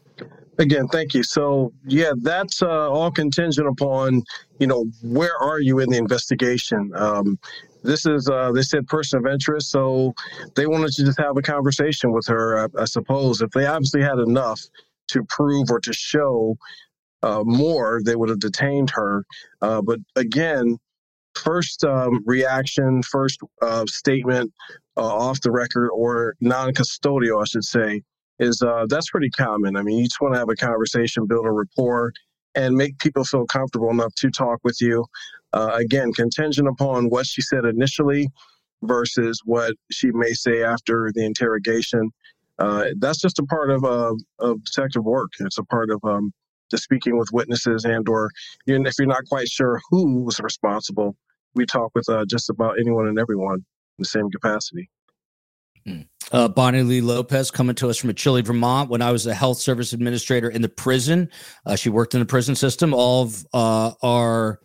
Again, thank you. So, yeah, that's uh, all contingent upon, you know, where are you in the investigation? Um, this is, uh, they said person of interest. So they wanted to just have a conversation with her, I, I suppose. If they obviously had enough to prove or to show uh, more, they would have detained her. Uh, but again, first um, reaction, first uh, statement uh, off the record or non custodial, I should say, is uh, that's pretty common. I mean, you just want to have a conversation, build a rapport, and make people feel comfortable enough to talk with you. Uh, again, contingent upon what she said initially versus what she may say after the interrogation. Uh, that's just a part of, uh, of detective work. It's a part of um, just speaking with witnesses and or if you're not quite sure who was responsible, we talk with uh, just about anyone and everyone. In the same capacity. Hmm. Uh, Bonnie Lee Lopez coming to us from Chile, Vermont. When I was a health service administrator in the prison, uh, she worked in the prison system. All of uh, our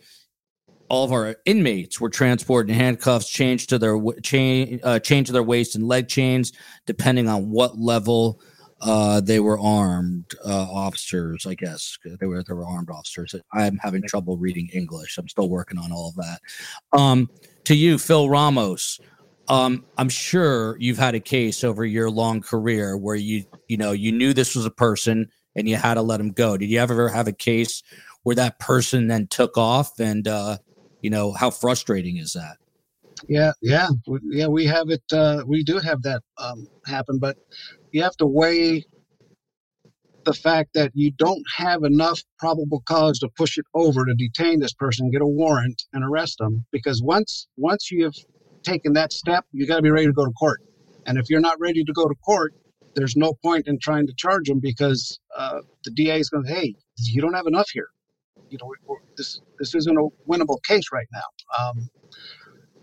all of our inmates were transported in handcuffs, changed to their chain, uh, changed to their waist and leg chains, depending on what level uh, they were armed uh, officers. I guess they were they were armed officers. I'm having trouble reading English. I'm still working on all of that. Um, to you, Phil Ramos. Um, I'm sure you've had a case over your long career where you you know you knew this was a person and you had to let him go. Did you ever have a case where that person then took off and uh, you know how frustrating is that yeah yeah yeah we have it uh, we do have that um, happen but you have to weigh the fact that you don't have enough probable cause to push it over to detain this person get a warrant and arrest them because once once you have taken that step you got to be ready to go to court and if you're not ready to go to court there's no point in trying to charge them because uh, the da is going hey you don't have enough here you know, this this isn't a winnable case right now. Um,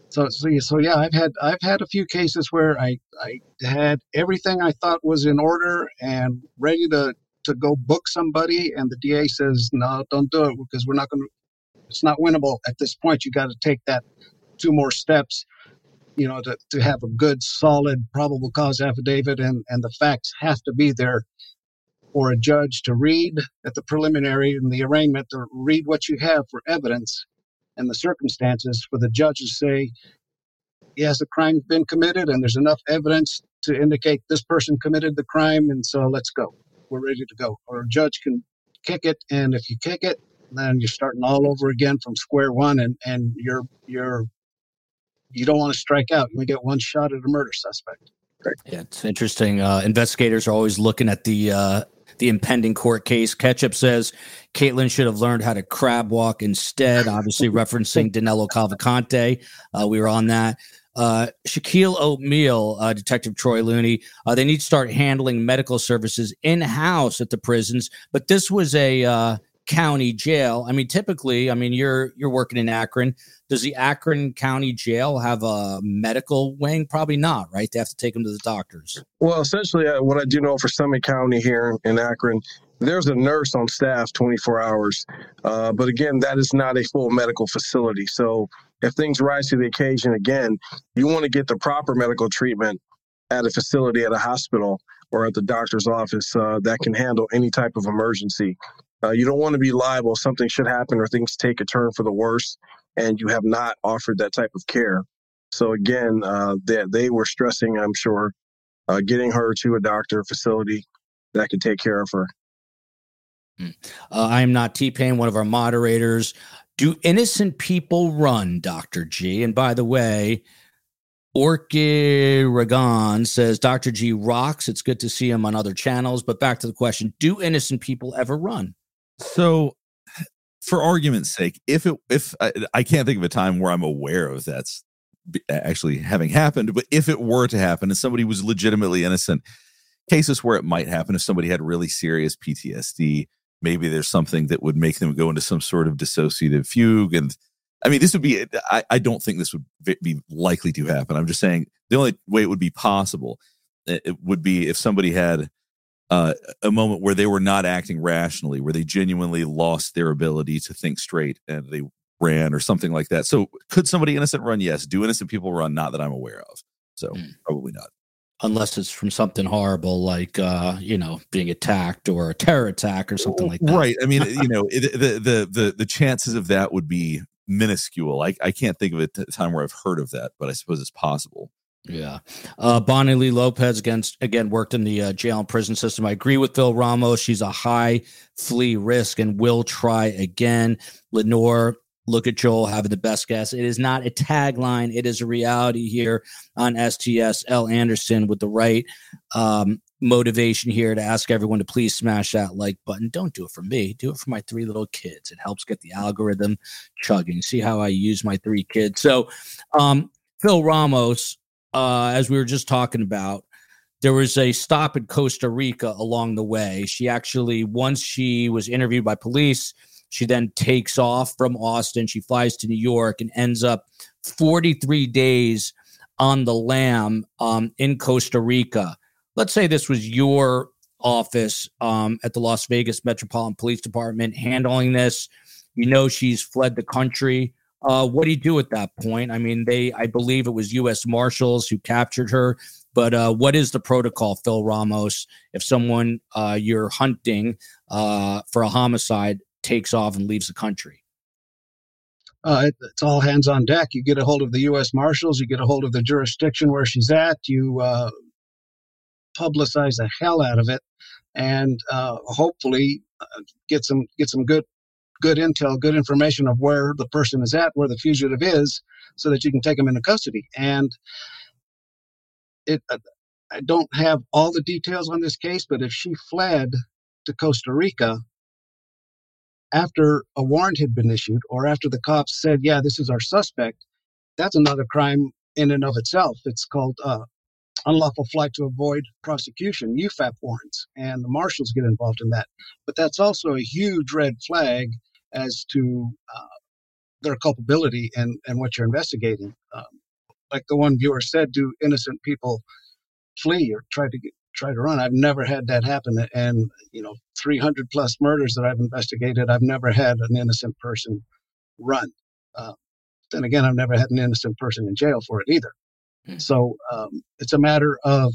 so, so, so yeah, I've had I've had a few cases where I I had everything I thought was in order and ready to to go book somebody, and the DA says no, don't do it because we're not going to. It's not winnable at this point. You got to take that two more steps you know, to, to have a good, solid probable cause affidavit and, and the facts have to be there for a judge to read at the preliminary and the arraignment to read what you have for evidence and the circumstances for the judge to say, yes, the crime's been committed and there's enough evidence to indicate this person committed the crime, and so let's go. We're ready to go. Or a judge can kick it, and if you kick it, then you're starting all over again from square one, and and you're you're you don't want to strike out. You only get one shot at a murder suspect. Yeah, it's interesting. Uh, investigators are always looking at the uh, the impending court case. Ketchup says Kaitlin should have learned how to crab walk instead, obviously referencing Danilo Cavalcante. Uh, we were on that. Uh, Shaquille O'Neal, uh, Detective Troy Looney, uh, they need to start handling medical services in house at the prisons. But this was a uh, county jail. I mean, typically, I mean, you're you're working in Akron. Does the Akron County Jail have a medical wing? Probably not, right? They have to take them to the doctors. Well, essentially, uh, what I do know for Summit County here in Akron, there's a nurse on staff 24 hours. Uh, but again, that is not a full medical facility. So if things rise to the occasion again, you want to get the proper medical treatment at a facility, at a hospital, or at the doctor's office uh, that can handle any type of emergency. Uh, you don't want to be liable. Something should happen or things take a turn for the worse, and you have not offered that type of care. So again, uh, they, they were stressing, I'm sure, uh, getting her to a doctor facility that could take care of her. Hmm. Uh, I am not T Pain, one of our moderators. Do innocent people run, Dr. G? And by the way, Orchid Ragon says Dr. G rocks. It's good to see him on other channels. But back to the question Do innocent people ever run? So, for argument's sake, if it if I, I can't think of a time where I'm aware of that's actually having happened, but if it were to happen and somebody was legitimately innocent, cases where it might happen if somebody had really serious PTSD, maybe there's something that would make them go into some sort of dissociative fugue and I mean, this would be, I, I don't think this would be likely to happen. I'm just saying the only way it would be possible it would be if somebody had uh, a moment where they were not acting rationally, where they genuinely lost their ability to think straight and they ran or something like that. So, could somebody innocent run? Yes. Do innocent people run? Not that I'm aware of. So, mm. probably not. Unless it's from something horrible like, uh, you know, being attacked or a terror attack or something like that. Right. I mean, you know, the, the, the, the chances of that would be minuscule. I, I can't think of a time where I've heard of that, but I suppose it's possible. Yeah. Uh, Bonnie Lee Lopez against again worked in the uh, jail and prison system. I agree with Phil Ramos. She's a high flee risk and will try again. Lenore, look at Joel having the best guests. It is not a tagline. It is a reality here on STS. L. Anderson with the right um, motivation here to ask everyone to please smash that like button. Don't do it for me. Do it for my three little kids. It helps get the algorithm chugging. See how I use my three kids. So, um, Phil Ramos uh, as we were just talking about, there was a stop in Costa Rica along the way. She actually, once she was interviewed by police, she then takes off from Austin. She flies to New York and ends up 43 days on the lam um, in Costa Rica. Let's say this was your office um, at the Las Vegas Metropolitan Police Department handling this. You know she's fled the country. Uh, what do you do at that point? I mean, they, I believe it was U.S. Marshals who captured her. But uh, what is the protocol, Phil Ramos, if someone uh, you're hunting uh, for a homicide takes off and leaves the country? Uh, it, it's all hands on deck. You get a hold of the U.S. Marshals, you get a hold of the jurisdiction where she's at, you uh, publicize the hell out of it, and hopefully get some get some good good intel, good information of where the person is at, where the fugitive is, so that you can take them into custody. And it, uh, I don't have all the details on this case, but if she fled to Costa Rica after a warrant had been issued, or after the cops said, "Yeah, this is our suspect," that's another crime in and of itself. It's called uh, unlawful flight to avoid prosecution, UFAP warrants, and the marshals get involved in that. But that's also a huge red flag as to uh, their culpability and, and what you're investigating. Um, like the one viewer said, do innocent people flee or try to get, try to run? I've never had that happen. And you know, 300 plus murders that I've investigated, I've never had an innocent person run. Uh, then again, I've never had an innocent person in jail for it either. Mm. So um, it's a matter of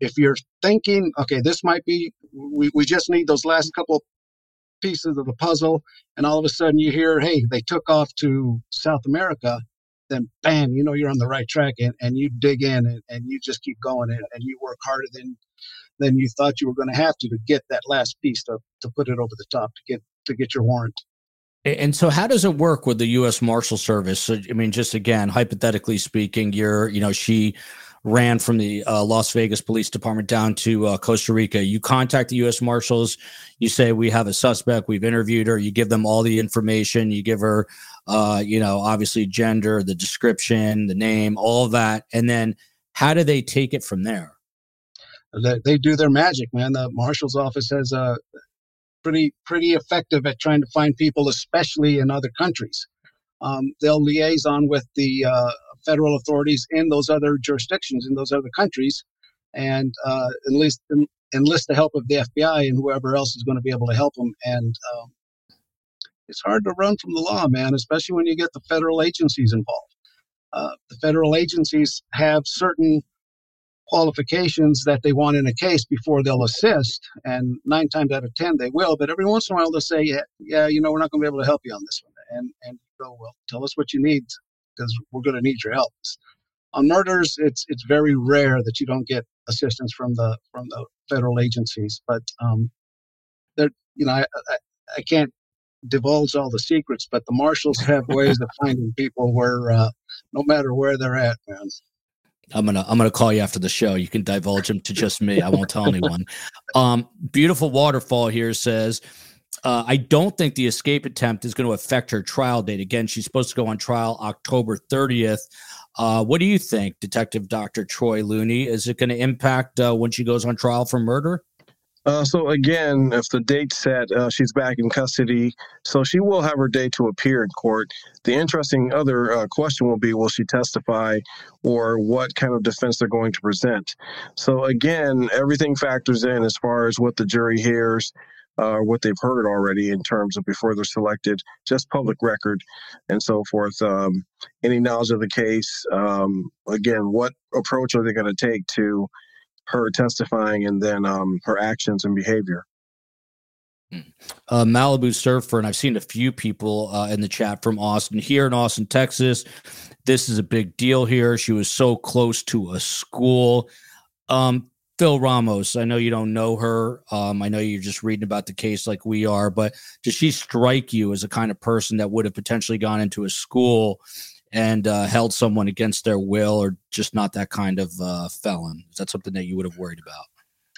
if you're thinking, okay, this might be, we, we just need those last couple pieces of the puzzle, and all of a sudden you hear, hey, they took off to South America, then bam, you know you're on the right track, and, and you dig in and, and you just keep going and, and you work harder than than you thought you were going to have to to get that last piece to, to put it over the top to get to get your warrant. And so, how does it work with the U.S. Marshal Service? I mean, just again, hypothetically speaking, you're, you know, she ran from the uh, Las Vegas Police Department down to uh, Costa Rica. You contact the U.S. Marshals. You say we have a suspect. We've interviewed her. You give them all the information. You give her, uh, you know, obviously gender, the description, the name, all that, and then how do they take it from there? They, they do their magic, man. The marshal's office has a pretty pretty effective at trying to find people, especially in other countries. Um, they'll liaison with the uh, federal authorities in those other jurisdictions in those other countries, and uh, enlist enlist the help of the FBI and whoever else is going to be able to help them. And um, it's hard to run from the law, man, especially when you get the federal agencies involved. Uh, the federal agencies have certain qualifications that they want in a case before they'll assist. And nine times out of 10, they will. But every once in a while, they'll say, yeah, yeah you know, we're not going to be able to help you on this one. And, and go, well, tell us what you need because we're going to need your help. On murders, it's it's very rare that you don't get assistance from the from the federal agencies. But um, you know I, I, I can't divulge all the secrets, but the marshals have ways of finding people where uh, no matter where they're at, man. I'm gonna I'm gonna call you after the show. You can divulge them to just me. I won't tell anyone. Um, beautiful waterfall here says, uh, I don't think the escape attempt is going to affect her trial date. Again, she's supposed to go on trial October 30th. Uh, what do you think, Detective Dr. Troy Looney? Is it going to impact uh, when she goes on trial for murder? Uh, so again, if the date's set, uh, she's back in custody, so she will have her day to appear in court. The interesting other uh, question will be: Will she testify, or what kind of defense they're going to present? So again, everything factors in as far as what the jury hears, uh, what they've heard already in terms of before they're selected, just public record, and so forth. Um, any knowledge of the case. Um, again, what approach are they going to take to her testifying and then um, her actions and behavior. Hmm. Uh, Malibu Surfer, and I've seen a few people uh, in the chat from Austin. Here in Austin, Texas, this is a big deal here. She was so close to a school. Um, Phil Ramos, I know you don't know her. Um, I know you're just reading about the case like we are, but does she strike you as a kind of person that would have potentially gone into a school and uh, held someone against their will or just not that kind of uh, felon? Is that something that you would have worried about?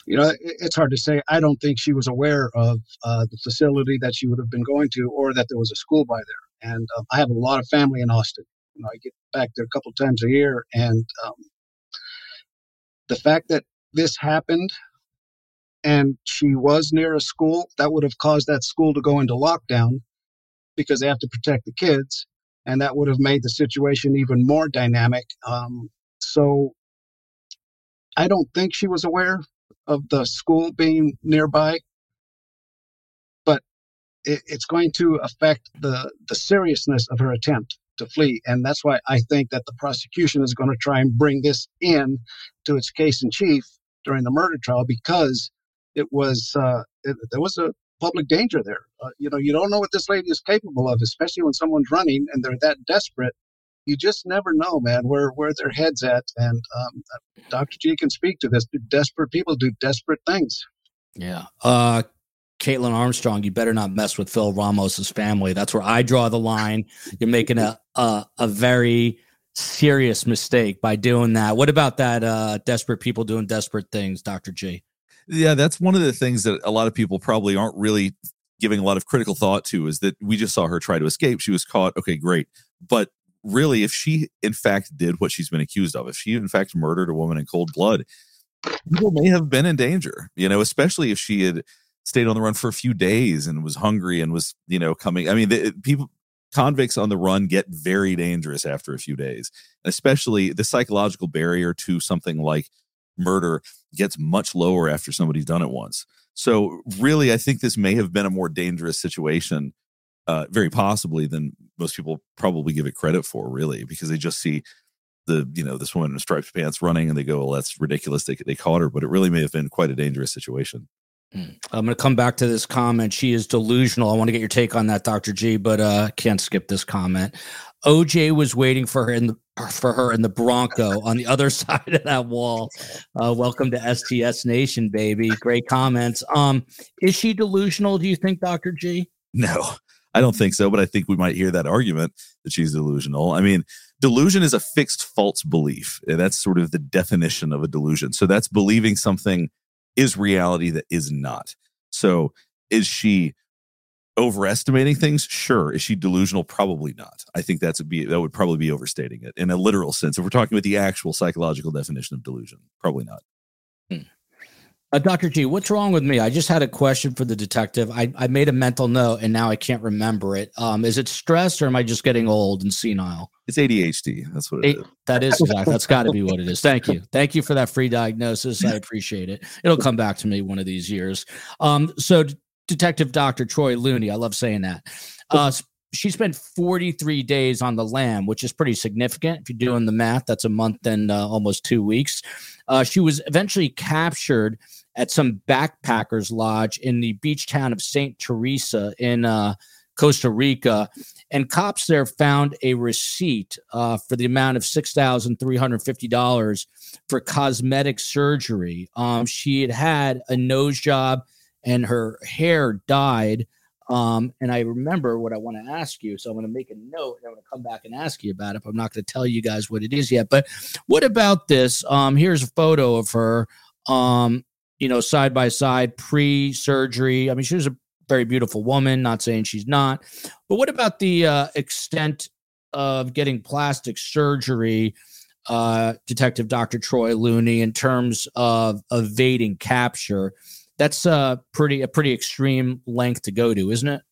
You know, it's hard to say. I don't think she was aware of uh, the facility that she would have been going to or that there was a school by there. And um, I have a lot of family in Austin. You know, I get back there a couple times a year. And um, the fact that this happened and she was near a school, that would have caused that school to go into lockdown because they have to protect the kids and that would have made the situation even more dynamic. Um, so I don't think she was aware of the school being nearby, but it, it's going to affect the, the seriousness of her attempt to flee. And that's why I think that the prosecution is going to try and bring this in to its case in chief during the murder trial because it was uh, it, there was a public danger there. Uh, you know, you don't know what this lady is capable of, especially when someone's running and they're that desperate. You just never know, man, where where their heads at. And um, Dr. G can speak to this. Desperate people do desperate things. Yeah. Uh, Kaitlin Armstrong, you better not mess with Phil Ramos's family. That's where I draw the line. You're making a a, a very serious mistake by doing that. What about that? Uh, desperate people doing desperate things, Doctor G. Yeah, that's one of the things that a lot of people probably aren't really giving a lot of critical thought to is that we just saw her try to escape. She was caught. Okay, great. But really, if she in fact did what she's been accused of, if she in fact murdered a woman in cold blood, people may have been in danger, you know, especially if she had stayed on the run for a few days and was hungry and was, you know, coming. I mean, the, people, convicts on the run get very dangerous after a few days, especially the psychological barrier to something like murder gets much lower after somebody's done it once. So, really, I think this may have been a more dangerous situation, uh, very possibly than most people probably give it credit for, really, because they just see the, you know, this woman in striped pants running and they go, well, that's ridiculous. They, they caught her, but it really may have been quite a dangerous situation. Mm. I'm going to come back to this comment. She is delusional. I want to get your take on that, Dr. G, but uh can't skip this comment. OJ was waiting for her in the for her in the Bronco on the other side of that wall. Uh, welcome to STS Nation, baby. Great comments. Um, is she delusional? Do you think, Doctor G? No, I don't think so. But I think we might hear that argument that she's delusional. I mean, delusion is a fixed false belief. That's sort of the definition of a delusion. So that's believing something is reality that is not. So is she overestimating things? Sure. Is she delusional? Probably not. I think that's a be that would probably be overstating it in a literal sense. If we're talking about the actual psychological definition of delusion, probably not. Hmm. Uh, Dr. G, what's wrong with me? I just had a question for the detective. I, I made a mental note and now I can't remember it. Um, is it stress or am I just getting old and senile? It's ADHD. That's what it is. That is exactly. That's got to be what it is. Thank you. Thank you for that free diagnosis. I appreciate it. It'll come back to me one of these years. Um, so Detective Dr. Troy Looney, I love saying that. Uh, she spent 43 days on the lam, which is pretty significant. If you're doing the math, that's a month and uh, almost two weeks. Uh, she was eventually captured at some backpackers lodge in the beach town of St. Teresa in uh, Costa Rica. And cops there found a receipt uh, for the amount of $6,350 for cosmetic surgery. Um, she had had a nose job and her hair dyed. Um, and I remember what I want to ask you. So I'm going to make a note and I'm going to come back and ask you about it. I'm not going to tell you guys what it is yet. But what about this? Um, here's a photo of her, um, you know, side by side pre surgery. I mean, she was a very beautiful woman, not saying she's not. But what about the uh, extent of getting plastic surgery? Uh, Detective Dr. Troy Looney, in terms of evading capture that's a pretty a pretty extreme length to go to, isn't it?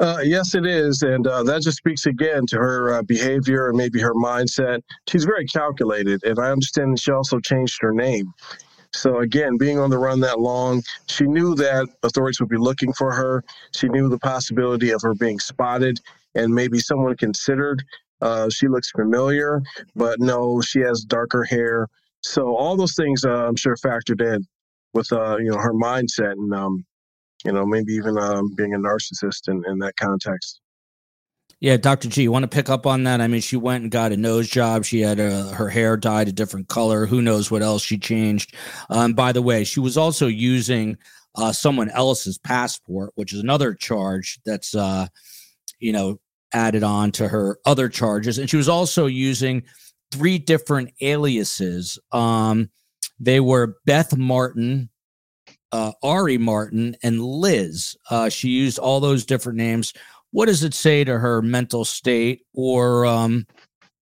Uh, yes, it is, and uh, that just speaks again to her uh, behavior and maybe her mindset. She's very calculated, and I understand she also changed her name. So again, being on the run that long, she knew that authorities would be looking for her. She knew the possibility of her being spotted, and maybe someone considered uh, she looks familiar, but no, she has darker hair. So all those things, uh, I'm sure, factored in with uh, you know her mindset and um, you know maybe even um, being a narcissist in, in that context. Yeah, Dr. G, you want to pick up on that? I mean, she went and got a nose job. She had a, her hair dyed a different color. Who knows what else she changed? Um, by the way, she was also using uh, someone else's passport, which is another charge that's, uh, you know, added on to her other charges. And she was also using three different aliases. Um, they were Beth Martin, uh, Ari Martin, and Liz. Uh, she used all those different names. What does it say to her mental state, or um,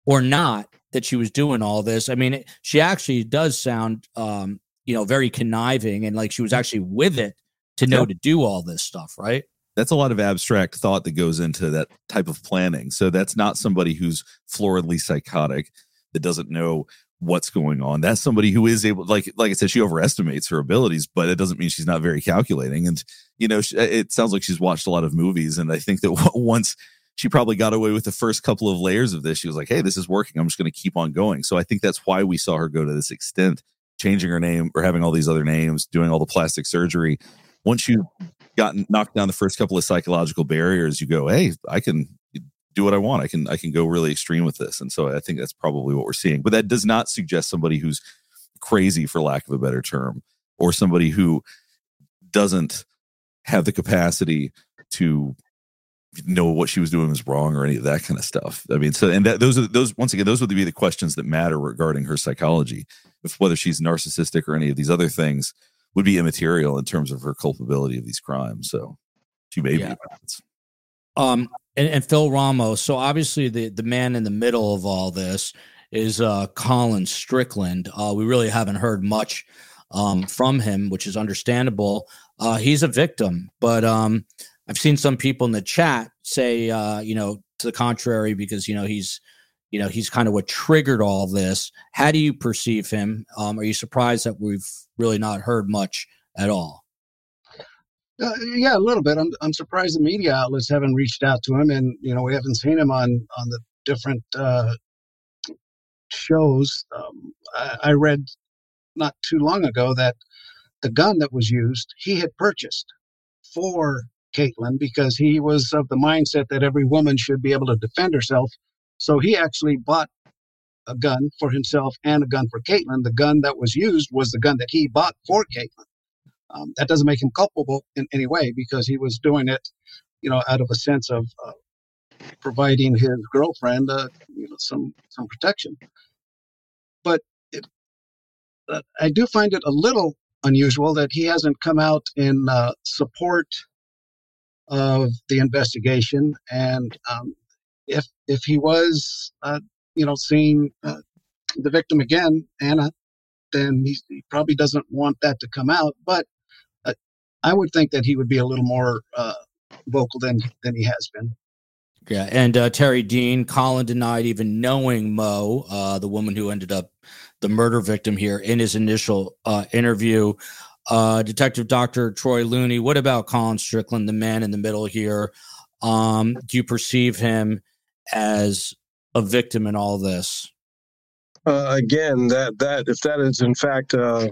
or not, that she was doing all this? I mean, it, she actually does sound, um, you know, very conniving, and like she was actually with it to know yep. to do all this stuff, right? that's a lot of abstract thought that goes into that type of planning. So that's not somebody who's floridly psychotic that doesn't know what's going on. That's somebody who is able, like, like I said, she overestimates her abilities, but it doesn't mean she's not very calculating. And you know, it sounds like she's watched a lot of movies, and I think that once she probably got away with the first couple of layers of this, she was like, "Hey, this is working. I'm just going to keep on going." So I think that's why we saw her go to this extent, changing her name or having all these other names, doing all the plastic surgery. Once you gotten knocked down the first couple of psychological barriers, you go, "Hey, I can do what I want. I can I can go really extreme with this. And so I think that's probably what we're seeing. But that does not suggest somebody who's crazy for lack of a better term or somebody who doesn't have the capacity to know what she was doing was wrong or any of that kind of stuff. I mean, so and that those are those once again, those would be the questions that matter regarding her psychology. If whether she's narcissistic or any of these other things would be immaterial in terms of her culpability of these crimes. So she may yeah. be. Um, and, and Phil Ramos. So obviously the the man in the middle of all this is uh, Colin Strickland. Uh, we really haven't heard much um, from him, which is understandable. Uh, he's a victim, but um, I've seen some people in the chat say, uh, you know, to the contrary, because you know he's, you know, he's kind of what triggered all this. How do you perceive him? Um, are you surprised that we've really not heard much at all? Uh, yeah, a little bit. I'm I'm surprised the media outlets haven't reached out to him, and you know we haven't seen him on on the different uh, shows. Um, I, I, read not too long ago that the gun that was used he had purchased for Kaitlin because he was of the mindset that every woman should be able to defend herself. So he actually bought a gun for himself and a gun for Kaitlin. The gun that was used was the gun that he bought for Kaitlin. Um, that doesn't make him culpable in any way because he was doing it, you know, out of a sense of uh, providing his girlfriend, uh, you know, some some protection. But it, uh, I do find it a little unusual that he hasn't come out in uh, support of the investigation, and um, if if he was, uh, you know, seeing uh, the victim again, Anna, then he, he, probably doesn't want that to come out. But I would think that he would be a little more uh, vocal than than he has been. Yeah, and uh, Terry Dean, Colin denied even knowing Mo, uh, the woman who ended up the murder victim here, in his initial uh, interview. Uh, Detective Dr. Troy Looney, what about Colin Strickland, the man in the middle here? Um, do you perceive him as a victim in all this? Uh, again, that that if that is in fact uh,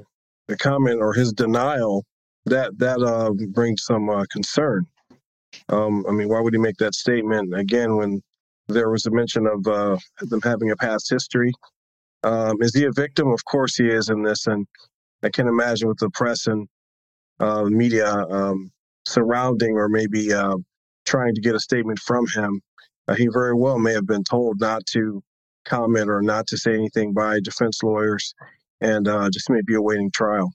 the comment or his denial, that that uh, brings some uh, concern. Um, I mean, why would he make that statement again when there was a mention of uh, them having a past history? Um, is he a victim? Of course he is in this, and I can imagine with the press and uh, media um, surrounding or maybe uh, trying to get a statement from him, uh, he very well may have been told not to comment or not to say anything by defense lawyers, and just maybe awaiting trial.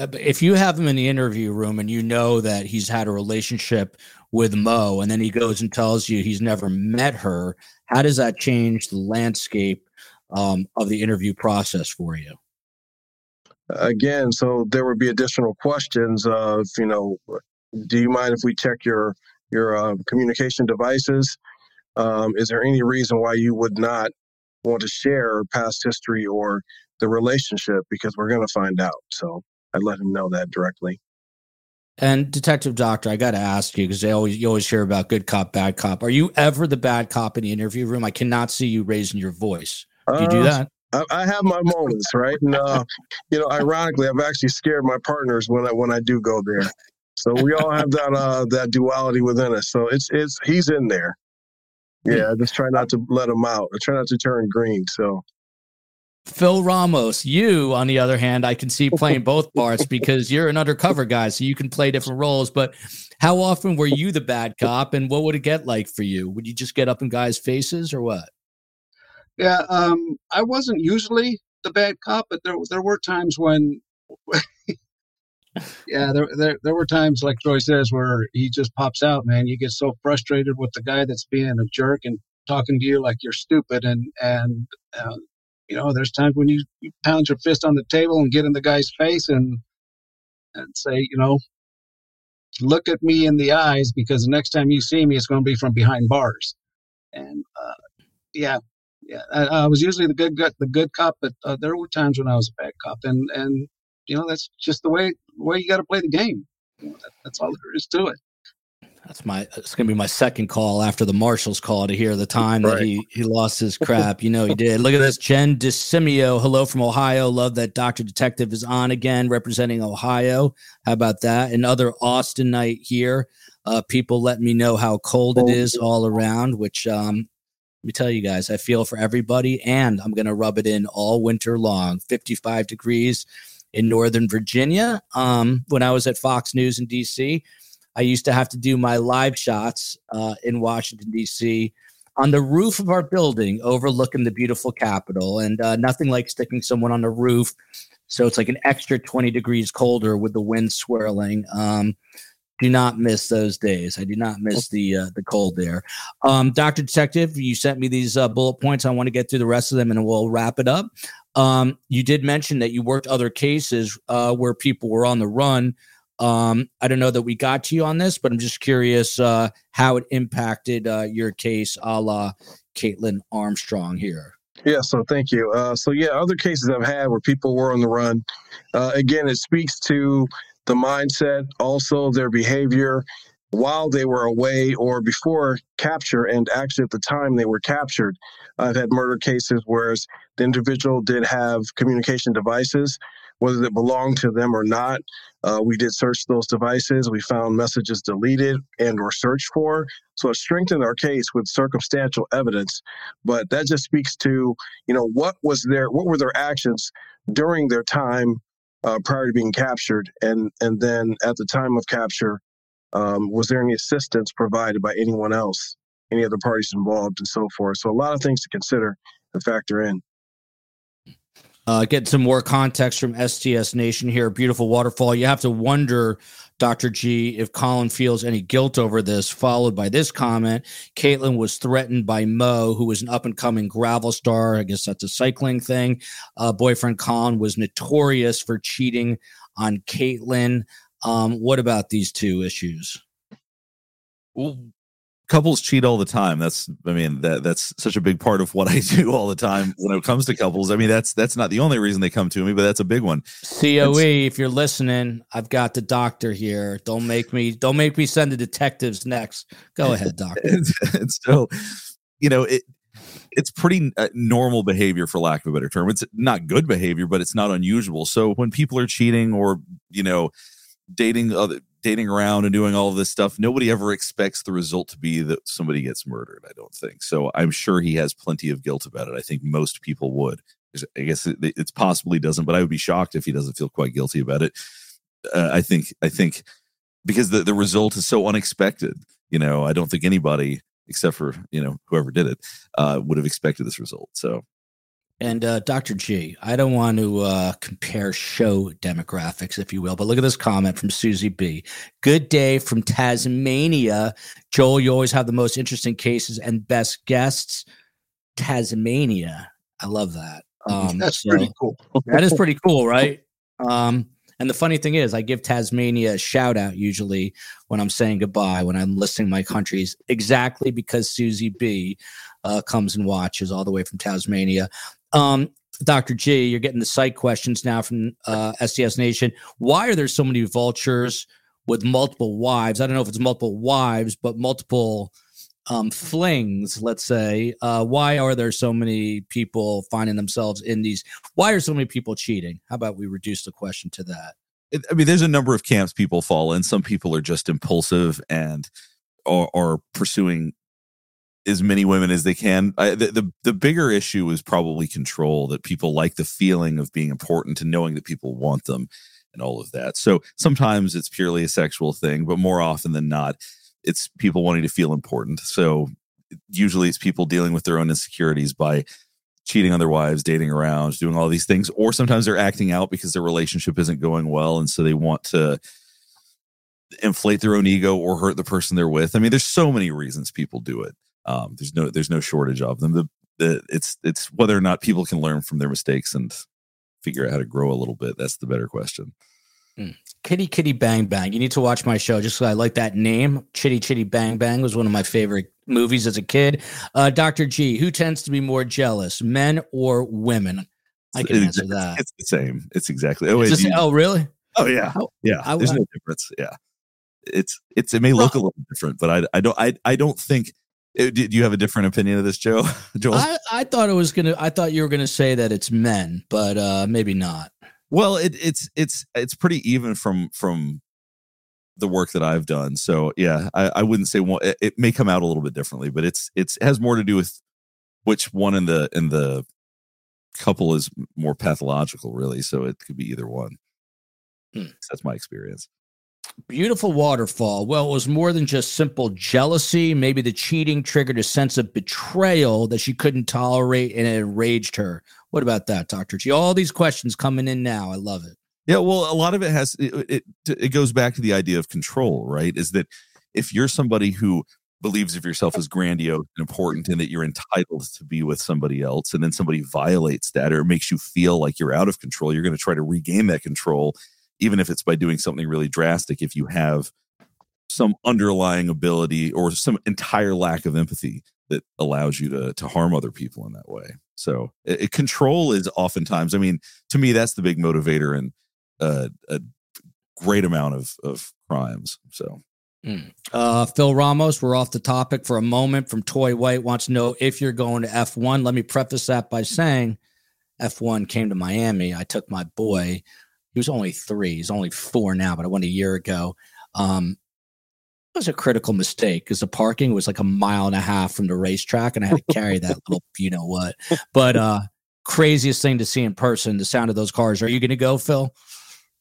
Uh, if you have him in the interview room and you know that he's had a relationship with Mo, and then he goes and tells you he's never met her, how does that change the landscape um, of the interview process for you? Again, so there would be additional questions of, you know, do you mind if we check your your uh, communication devices? Um, is there any reason why you would not want to share past history or the relationship? Because we're going to find out. So I let him know that directly. And Detective Doctor, I got to ask you because they always you always hear about good cop, bad cop. Are you ever the bad cop in the interview room? I cannot see you raising your voice. Do you do uh, that? I, I have my moments, right? And uh, you know, ironically, I've actually scared my partners when I when I do go there. So we all have that uh, that duality within us. So it's it's he's in there. Yeah, I just try not to let him out. I try not to turn green. So Phil Ramos, you, on the other hand, I can see playing both parts because you're an undercover guy, so you can play different roles. But how often were you the bad cop, and what would it get like for you? Would you just get up in guys' faces, or what? Yeah, um, I wasn't usually the bad cop, but there there were times when, yeah, there, there there were times like Troy says where he just pops out. Man, you get so frustrated with the guy that's being a jerk and talking to you like you're stupid, and and uh, you know, there's times when you, you pound your fist on the table and get in the guy's face and and say, you know, look at me in the eyes because the next time you see me, it's going to be from behind bars. And uh, yeah, yeah, I, I, was usually the good, the good cop, but uh, there were times when I was a bad cop, and and you know that's just the way way you got to play the game. That, that's all there is to it. That's my. It's gonna be my second call after the marshal's call to hear the time right. that he he lost his crap. You know he did. Look at this, Jen DeSimio. Hello from Ohio. Love that Doctor Detective is on again, representing Ohio. How about that? Another Austin night here. Uh, people let me know how cold it is all around, which um, let me tell you guys, I feel for everybody, and I'm gonna rub it in all winter long. 55 degrees in Northern Virginia. Um, when I was at Fox News in DC I used to have to do my live shots uh, in Washington, D.C. on the roof of our building overlooking the beautiful Capitol. And uh, nothing like sticking someone on the roof. So it's like an extra 20 degrees colder with the wind swirling. Um, do not miss those days. I do not miss the uh, the cold there. Um, Doctor Detective, you sent me these uh, bullet points. I want to get through the rest of them, and we'll wrap it up. Um, you did mention that you worked other cases uh, where people were on the run. Um, I don't know that we got to you on this, but I'm just curious uh, how it impacted uh, your case, a la Kaitlin Armstrong here. Yeah, so thank you. Uh, so yeah, other cases I've had where people were on the run. Uh, again, it speaks to the mindset, also their behavior while they were away or before capture, and actually at the time they were captured. I've had murder cases where the individual did have communication devices whether it belonged to them or not. Uh, we did search those devices. We found messages deleted and or searched for. So it strengthened our case with circumstantial evidence. But that just speaks to, you know, what was their what were their actions during their time uh, prior to being captured, and and then at the time of capture, um, was there any assistance provided by anyone else, any other parties involved, and so forth. So a lot of things to consider and factor in. Uh, get some more context from STS Nation here. Beautiful waterfall. You have to wonder, Dr. G, if Colin feels any guilt over this. Followed by this comment Kaitlin was threatened by Mo, who was an up and coming gravel star. I guess that's a cycling thing. Uh, boyfriend Colin was notorious for cheating on Kaitlin. Um, what about these two issues? Couples cheat all the time. That's i mean that that's such a big part of what i do all the time when it comes to couples. I mean that's that's not the only reason they come to me but that's a big one. Coe if you're listening i've got the doctor here. Don't make me don't make me send the detectives next. Go ahead doctor. And, and so you know it it's pretty uh, normal behavior for lack of a better term. It's not good behavior but it's not unusual. So when people are cheating or you know dating other dating around and doing all of this stuff, nobody ever expects the result to be that somebody gets murdered. I don't think so. I'm sure he has plenty of guilt about it. I think most people would. I guess it, it's possibly doesn't, but I would be shocked if he doesn't feel quite guilty about it. Uh, I think. I think because the the result is so unexpected. You know, I don't think anybody except for you know whoever did it uh, would have expected this result. So and uh, Dr. G, I don't want to uh, compare show demographics, if you will, but look at this comment from Susie B. Good day from Tasmania. Joel, you always have the most interesting cases and best guests. Tasmania. I love that. Um, That's so pretty cool. that is pretty cool, right? Um, and the funny thing is, I give Tasmania a shout out usually when I'm saying goodbye, when I'm listing my countries, exactly because Susie B uh, comes and watches all the way from Tasmania. Um, Dr. G, you're getting the site questions now from uh, STS Nation. Why are there so many vultures with multiple wives? I don't know if it's multiple wives, but multiple um, flings, let's say. Uh, why are there so many people finding themselves in these? Why are so many people cheating? How about we reduce the question to that? I mean, there's a number of camps people fall in. Some people are just impulsive and are, are pursuing as many women as they can. I, the, the the bigger issue is probably control. That people like the feeling of being important and knowing that people want them, and all of that. So sometimes it's purely a sexual thing, but more often than not, it's people wanting to feel important. So usually it's people dealing with their own insecurities by cheating on their wives, dating around, doing all these things, or sometimes they're acting out because their relationship isn't going well, and so they want to inflate their own ego or hurt the person they're with. I mean, there's so many reasons people do it. Um, there's no there's no shortage of them. The, the it's it's whether or not people can learn from their mistakes and figure out how to grow a little bit. That's the better question. Kitty Kitty Bang Bang. You need to watch my show just because I like that name. Chitty Chitty Bang Bang was one of my favorite movies as a kid. Uh, Dr. G, who tends to be more jealous, men or women? I can answer that. It's the same. It's exactly. Oh, wait, do you- oh, really? oh yeah, yeah. I- There's I- no difference. Yeah, it's it's it may look a little different, but I I don't I I don't think. Uh, Do do you have a different opinion of this, Joe? Joel? I, I thought it was gonna. I thought you were gonna say that it's men, but uh, maybe not. Well, it, it's it's it's pretty even from from the work that I've done. So yeah, I, I wouldn't say one. It, it may come out a little bit differently, but it's it's it has more to do with which one in the in the couple is more pathological, really. So it could be either one. Hmm. That's my experience. Beautiful waterfall. Well, it was more than just simple jealousy. Maybe the cheating triggered a sense of betrayal that she couldn't tolerate and it enraged her. What about that, Dr. G? All these questions coming in now. I love it. Yeah, well, a lot of it has it, it it goes back to the idea of control, right? Is that if you're somebody who believes of yourself as grandiose and important and that you're entitled to be with somebody else and then somebody violates that or makes you feel like you're out of control, you're going to try to regain that control even if it's by doing something really drastic if you have some underlying ability or some entire lack of empathy that allows you to to harm other people in that way. So, it, it- control is oftentimes, I mean, to me that's the big motivator and uh, a great amount of of crimes. So Uh, Phil Ramos, we're off the topic for a moment from Toy White wants to know if you're going to F1. Let me preface that by saying F1 came to Miami. I took my boy. He was only three. He's only four now, but I went a year ago. Um, it was a critical mistake because the parking was like a mile and a half from the racetrack, and I had to carry that little, you know what. But uh, craziest thing to see in person, the sound of those cars. Are you going to go, Phil?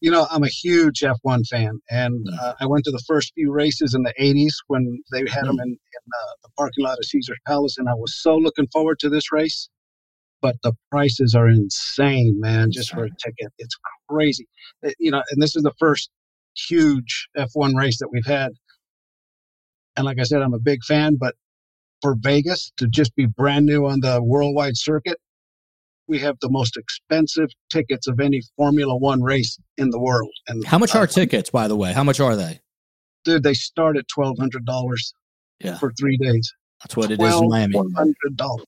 You know, I'm a huge F1 fan, and Mm. uh, I went to the first few races in the 80s when they had Mm. them in, in uh, the parking lot of Caesar's Palace, and I was so looking forward to this race. But the prices are insane, man, just for a ticket. It's crazy. Uh, You know, and this is the first huge F1 race that we've had. And like I said, I'm a big fan, but for Vegas to just be brand new on the worldwide circuit, we have the most expensive tickets of any Formula One race in the world. And How much uh, are tickets, by the way? How much are they? dude? They start at twelve hundred dollars Yeah. for three days. That's what it is in Miami. Twelve hundred dollars.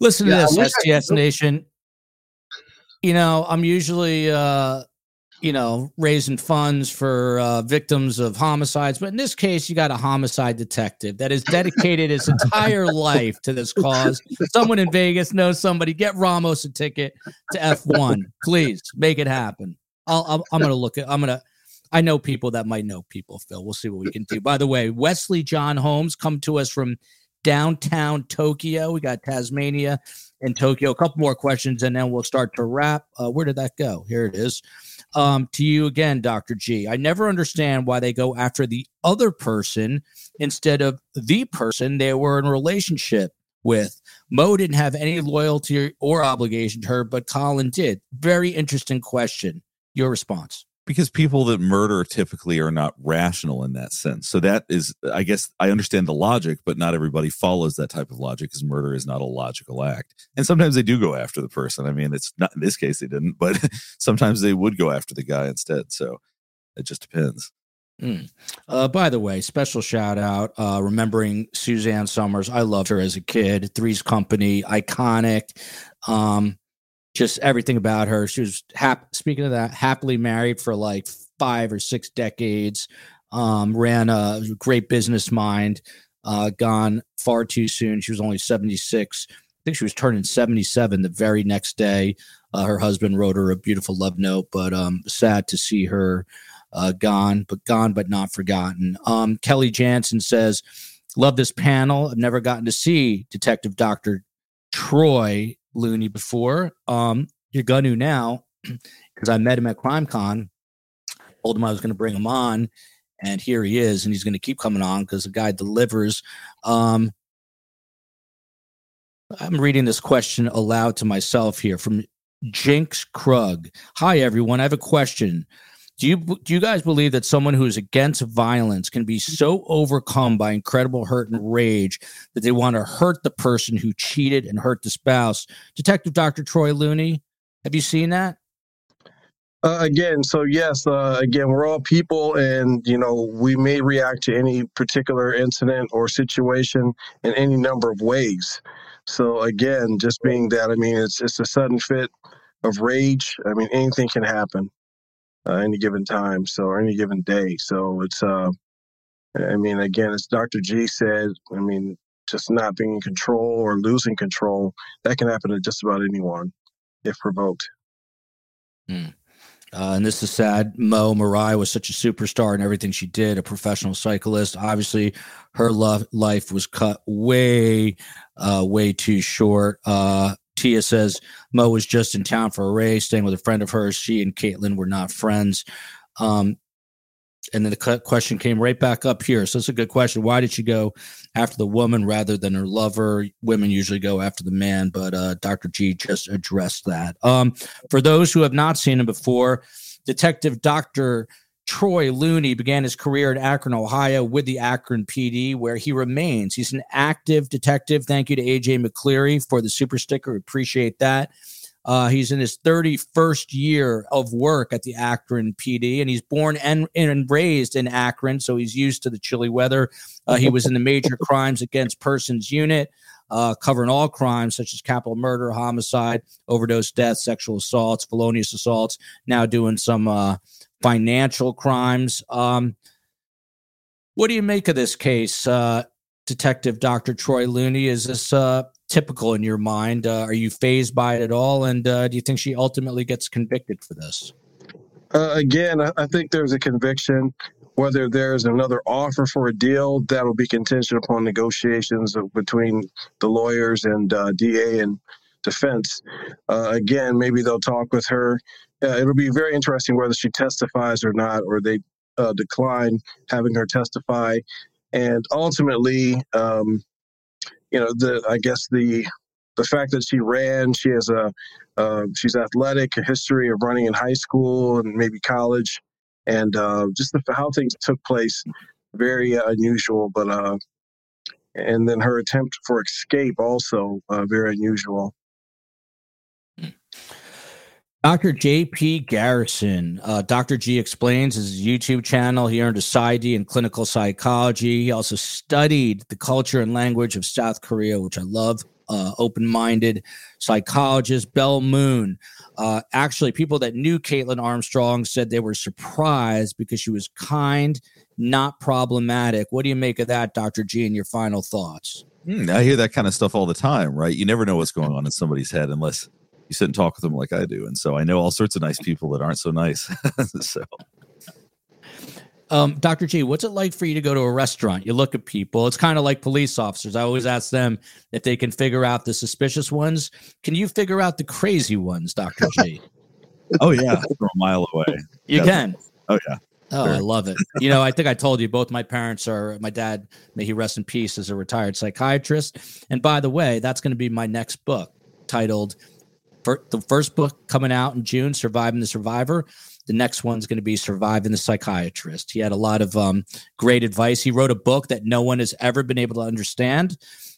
Listen to Yeah, I this, STS Nation. You know, I'm usually, uh, you know, raising funds for uh, victims of homicides, but in this case, you got a homicide detective that has dedicated his entire life to this cause. Someone in Vegas knows somebody. Get Ramos a ticket to F1, please. Make it happen. I'll, I'll, I'm going to look at. I'm going to. I know people that might know people. Phil, we'll see what we can do. By the way, Wesley John Holmes come to us from downtown Tokyo. We got Tasmania and Tokyo. A couple more questions, and then we'll start to wrap. Uh, where did that go? Here it is. Um, to you again, Dr. G. I never understand why they go after the other person instead of the person they were in relationship with. Mo didn't have any loyalty or obligation to her, but Colin did. Very interesting question. Your response. Because people that murder typically are not rational in that sense. So that is, I guess, I understand the logic, but not everybody follows that type of logic because murder is not a logical act. And sometimes they do go after the person. I mean, it's not in this case they didn't, but sometimes they would go after the guy instead. So it just depends. Uh, by the way, special shout out, uh, remembering Suzanne Somers. I loved her as a kid. Three's Company, iconic. Um, just everything about her. She was hap- speaking of that, happily married for like five or six decades. Um, ran a great business mind. Uh, gone far too soon. She was only seventy six. I think she was turning seventy seven the very next day. Uh, her husband wrote her a beautiful love note, but um, sad to see her uh, gone, but gone, but not forgotten. Um, Kelly Jansen says, Love this panel. I've never gotten to see Detective Dr. Troy Looney before. Um, you're going to now because I met him at CrimeCon. Told him I was going to bring him on, and here he is, and he's going to keep coming on because the guy delivers. Um, I'm reading this question aloud to myself here from Jinx Krug. Hi, everyone. I have a question. Do you do you guys believe that someone who is against violence can be so overcome by incredible hurt and rage that they want to hurt the person who cheated and hurt the spouse? Detective Dr. Troy Looney, have you seen that? Uh, again, so yes, uh, again, we're all people, and you know we may react to any particular incident or situation in any number of ways. So again, just being that, I mean, it's it's a sudden fit of rage. I mean, anything can happen uh, any given time, so or any given day. So it's, uh, I mean, again, as Dr. G said, I mean, just not being in control or losing control that can happen to just about anyone if provoked. Mm. Uh, and this is sad. Mo Moriah was such a superstar in everything she did, a professional cyclist. Obviously, her lo- life was cut way, uh, way too short. Uh, Tia says Mo was just in town for a race, staying with a friend of hers. She and Kaitlin were not friends. Um, and then the question came right back up here. So it's a good question. Why did she go after the woman rather than her lover? Women usually go after the man, but uh, Dr. G just addressed that. Um, for those who have not seen him before, Detective Dr. Troy Looney began his career in Akron, Ohio with the Akron PD, where he remains. He's an active detective. Thank you to AJ McCleary for the super sticker. Appreciate that. Uh, he's in his 31st year of work at the Akron PD, and he's born and, and raised in Akron, so he's used to the chilly weather. Uh, he was in the Major Crimes Against Persons Unit, uh, covering all crimes such as capital murder, homicide, overdose death, sexual assaults, felonious assaults. Now doing some uh, financial crimes. Um, what do you make of this case, uh, Detective Dr. Troy Looney? Is this uh, typical in your mind? Uh, are you fazed by it at all? And uh, do you think she ultimately gets convicted for this? Uh, again, I, think there's a conviction. Whether there's another offer for a deal, that'll be contingent upon negotiations between the lawyers and uh, DA and defense. Again, maybe they'll talk with her. Uh, it'll be very interesting whether she testifies or not, or they decline having her testify. And ultimately, um, you know, the I guess the the fact that she ran, she has a uh, she's athletic, a history of running in high school and maybe college, and uh, just the, how things took place, very uh, unusual. But uh, and then her attempt for escape also uh, very unusual. Dr. J.P. Garrison. Uh, Dr. G explains his YouTube channel. He earned a PsyD in clinical psychology. He also studied the culture and language of South Korea, which I love. Uh, Open minded psychologist, Bell Moon. Uh, actually, people that knew Kaitlin Armstrong said they were surprised because she was kind, not problematic. What do you make of that, Dr. G, and your final thoughts? Mm, I hear that kind of stuff all the time, right? You never know what's going on in somebody's head unless you sit and talk with them like I do. And so I know all sorts of nice people that aren't so nice. so. Um, Dr. G, what's it like for you to go to a restaurant? You look at people. It's kind of like police officers. I always ask them if they can figure out the suspicious ones. Can you figure out the crazy ones, Dr. G? oh yeah, from a mile away. You can. Oh yeah. Oh, sure. I love it. You know, I think I told you both my parents are my dad, may he rest in peace, is a retired psychiatrist. And by the way, that's going to be my next book titled the first book coming out in June, Surviving the Survivor. The next one's going to be Surviving the Psychiatrist. He had a lot of um, great advice. He wrote a book that no one has ever been able to understand.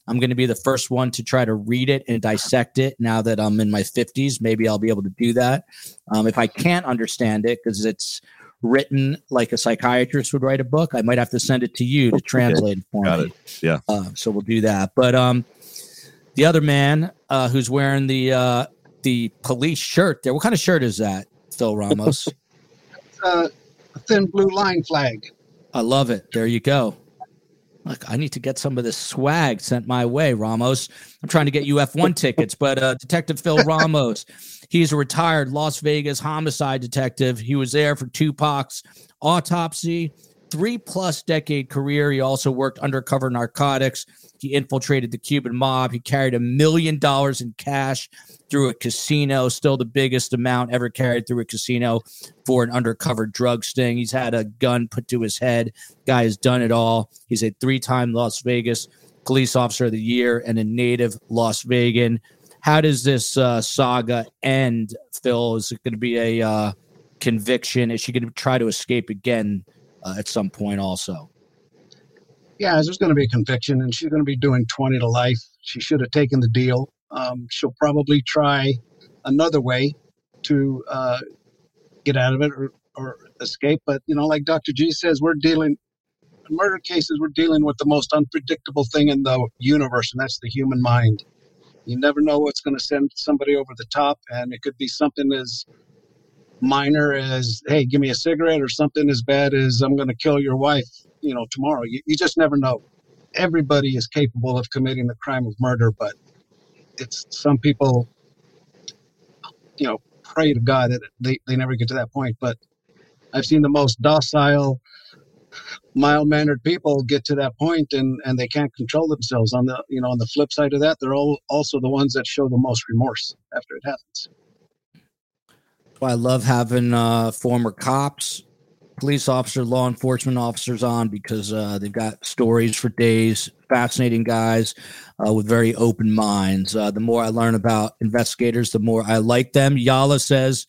I'm going to be the first one to try to read it and dissect it now that I'm in my 50s. Maybe I'll be able to do that. Um, if I can't understand it, because it's written like a psychiatrist would write a book, I might have to send it to you to translate it for Got me. It. Yeah. Uh, so we'll do that. But um, the other man uh, who's wearing the uh, the police shirt there. What kind of shirt is that, Phil Ramos? uh, a thin blue line flag. I love it. There you go. Look, I need to get some of this swag sent my way, Ramos. I'm trying to get you F1 tickets, but uh, Detective Phil Ramos, he's a retired Las Vegas homicide detective. He was there for Tupac's autopsy, three plus decade career. He also worked undercover narcotics. He infiltrated the Cuban mob. He carried a million dollars in cash through a casino, still the biggest amount ever carried through a casino for an undercover drug sting. He's had a gun put to his head. Guy has done it all. He's a three time Las Vegas police officer of the year and a native Las Vegan. How does this uh, saga end, Phil? Is it going to be a uh, conviction? Is she going to try to escape again uh, at some point also? Yeah, there's going to be a conviction, and she's going to be doing 20 to life. She should have taken the deal. Um, she'll probably try another way to uh, get out of it or, or escape. But, you know, like Dr. G says, we're dealing, in murder cases, we're dealing with the most unpredictable thing in the universe, and that's the human mind. You never know what's going to send somebody over the top, and it could be something as minor as, hey, give me a cigarette, or something as bad as, I'm going to kill your wife, you know, tomorrow. You, you just never know. Everybody is capable of committing the crime of murder, but it's some people, you know, pray to God that they, they never get to that point. But I've seen the most docile, mild mannered people get to that point and, and they can't control themselves. On the you know, on the flip side of that, they're all also the ones that show the most remorse after it happens. I love having uh, former cops, police officer, law enforcement officers on because uh, they've got stories for days. Fascinating guys uh, with very open minds. Uh, the more I learn about investigators, the more I like them. Yala says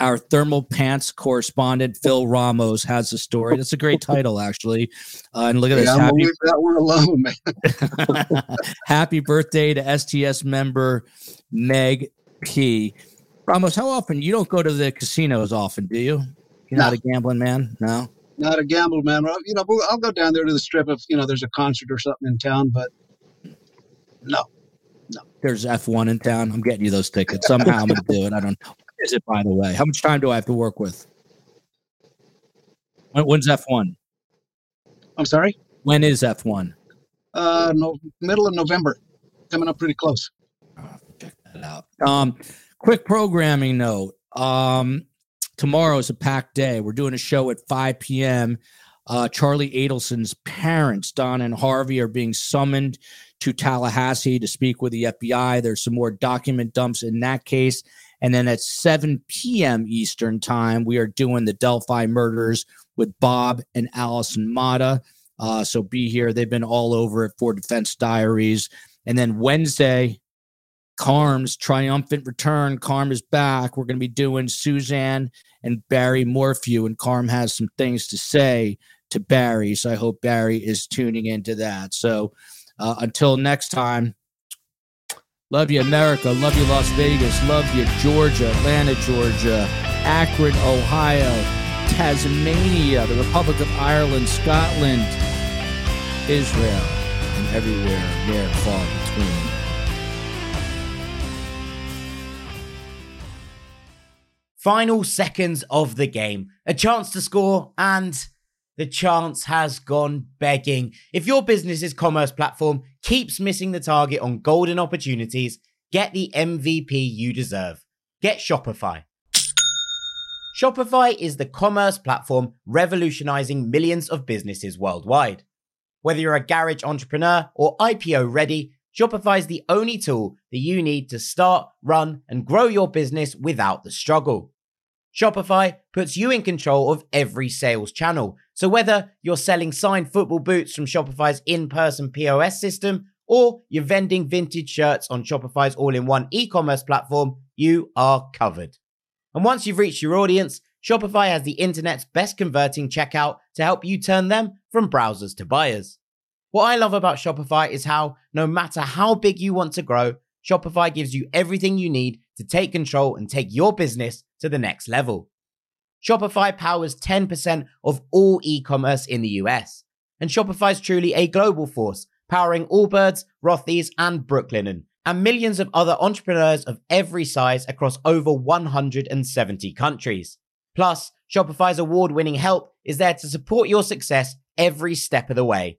our thermal pants correspondent Phil Ramos has a story. That's a great title, actually. Uh, and look at Yeah, this. I'm Happy, leave that one alone, man. happy birthday to STS member Meg P. Ramos, how often you don't go to the casinos often, do you? You're not a gambling man? No. Not a gamble, man. You know, I'll go down there to the strip if you know there's a concert or something in town, but no. No. There's F1 in town. I'm getting you those tickets. Somehow I'm going to do it. I don't know. Is it, by the way? How much time do I have to work with? When, when's F1? I'm sorry. When is F1? Uh, no, middle of November, coming up pretty close. check that out. Um, quick programming note. Um, tomorrow is a packed day. We're doing a show at 5 p.m. Uh, Charlie Adelson's parents, Don and Harvey, are being summoned to Tallahassee to speak with the FBI. There's some more document dumps in that case. And then at 7 p.m. Eastern Time, we are doing the Delphi murders with Bob and Allison Motta. Uh, so be here. They've been all over it for Defense Diaries. And then Wednesday, Carm's triumphant return. Carm is back. We're going to be doing Suzanne and Barry Morphew, and Carm has some things to say to Barry. So I hope Barry is tuning into that. So uh, until next time, love you, America. Love you, Las Vegas. Love you, Georgia, Atlanta, Georgia, Akron, Ohio, Tasmania, the Republic of Ireland, Scotland, Israel, and everywhere and far between. Final seconds of the game. A chance to score, and the chance has gone begging. If your business's commerce platform keeps missing the target on golden opportunities, get the MVP you deserve. Get Shopify. Shopify is the commerce platform revolutionizing millions of businesses worldwide. Whether you're a garage entrepreneur or IPO ready, Shopify is the only tool that you need to start, run, and grow your business without the struggle. Shopify puts you in control of every sales channel. So whether you're selling signed football boots from Shopify's in-person POS system or you're vending vintage shirts on Shopify's all-in-one e-commerce platform, you are covered. And once you've reached your audience, Shopify has the internet's best converting checkout to help you turn them from browsers to buyers. What I love about Shopify is how, no matter how big you want to grow, Shopify gives you everything you need to take control and take your business to the next level. Shopify powers 10% of all e commerce in the US. And Shopify is truly a global force, powering Allbirds, Rothy's, and Brooklinen, and millions of other entrepreneurs of every size across over 170 countries. Plus, Shopify's award winning help is there to support your success every step of the way.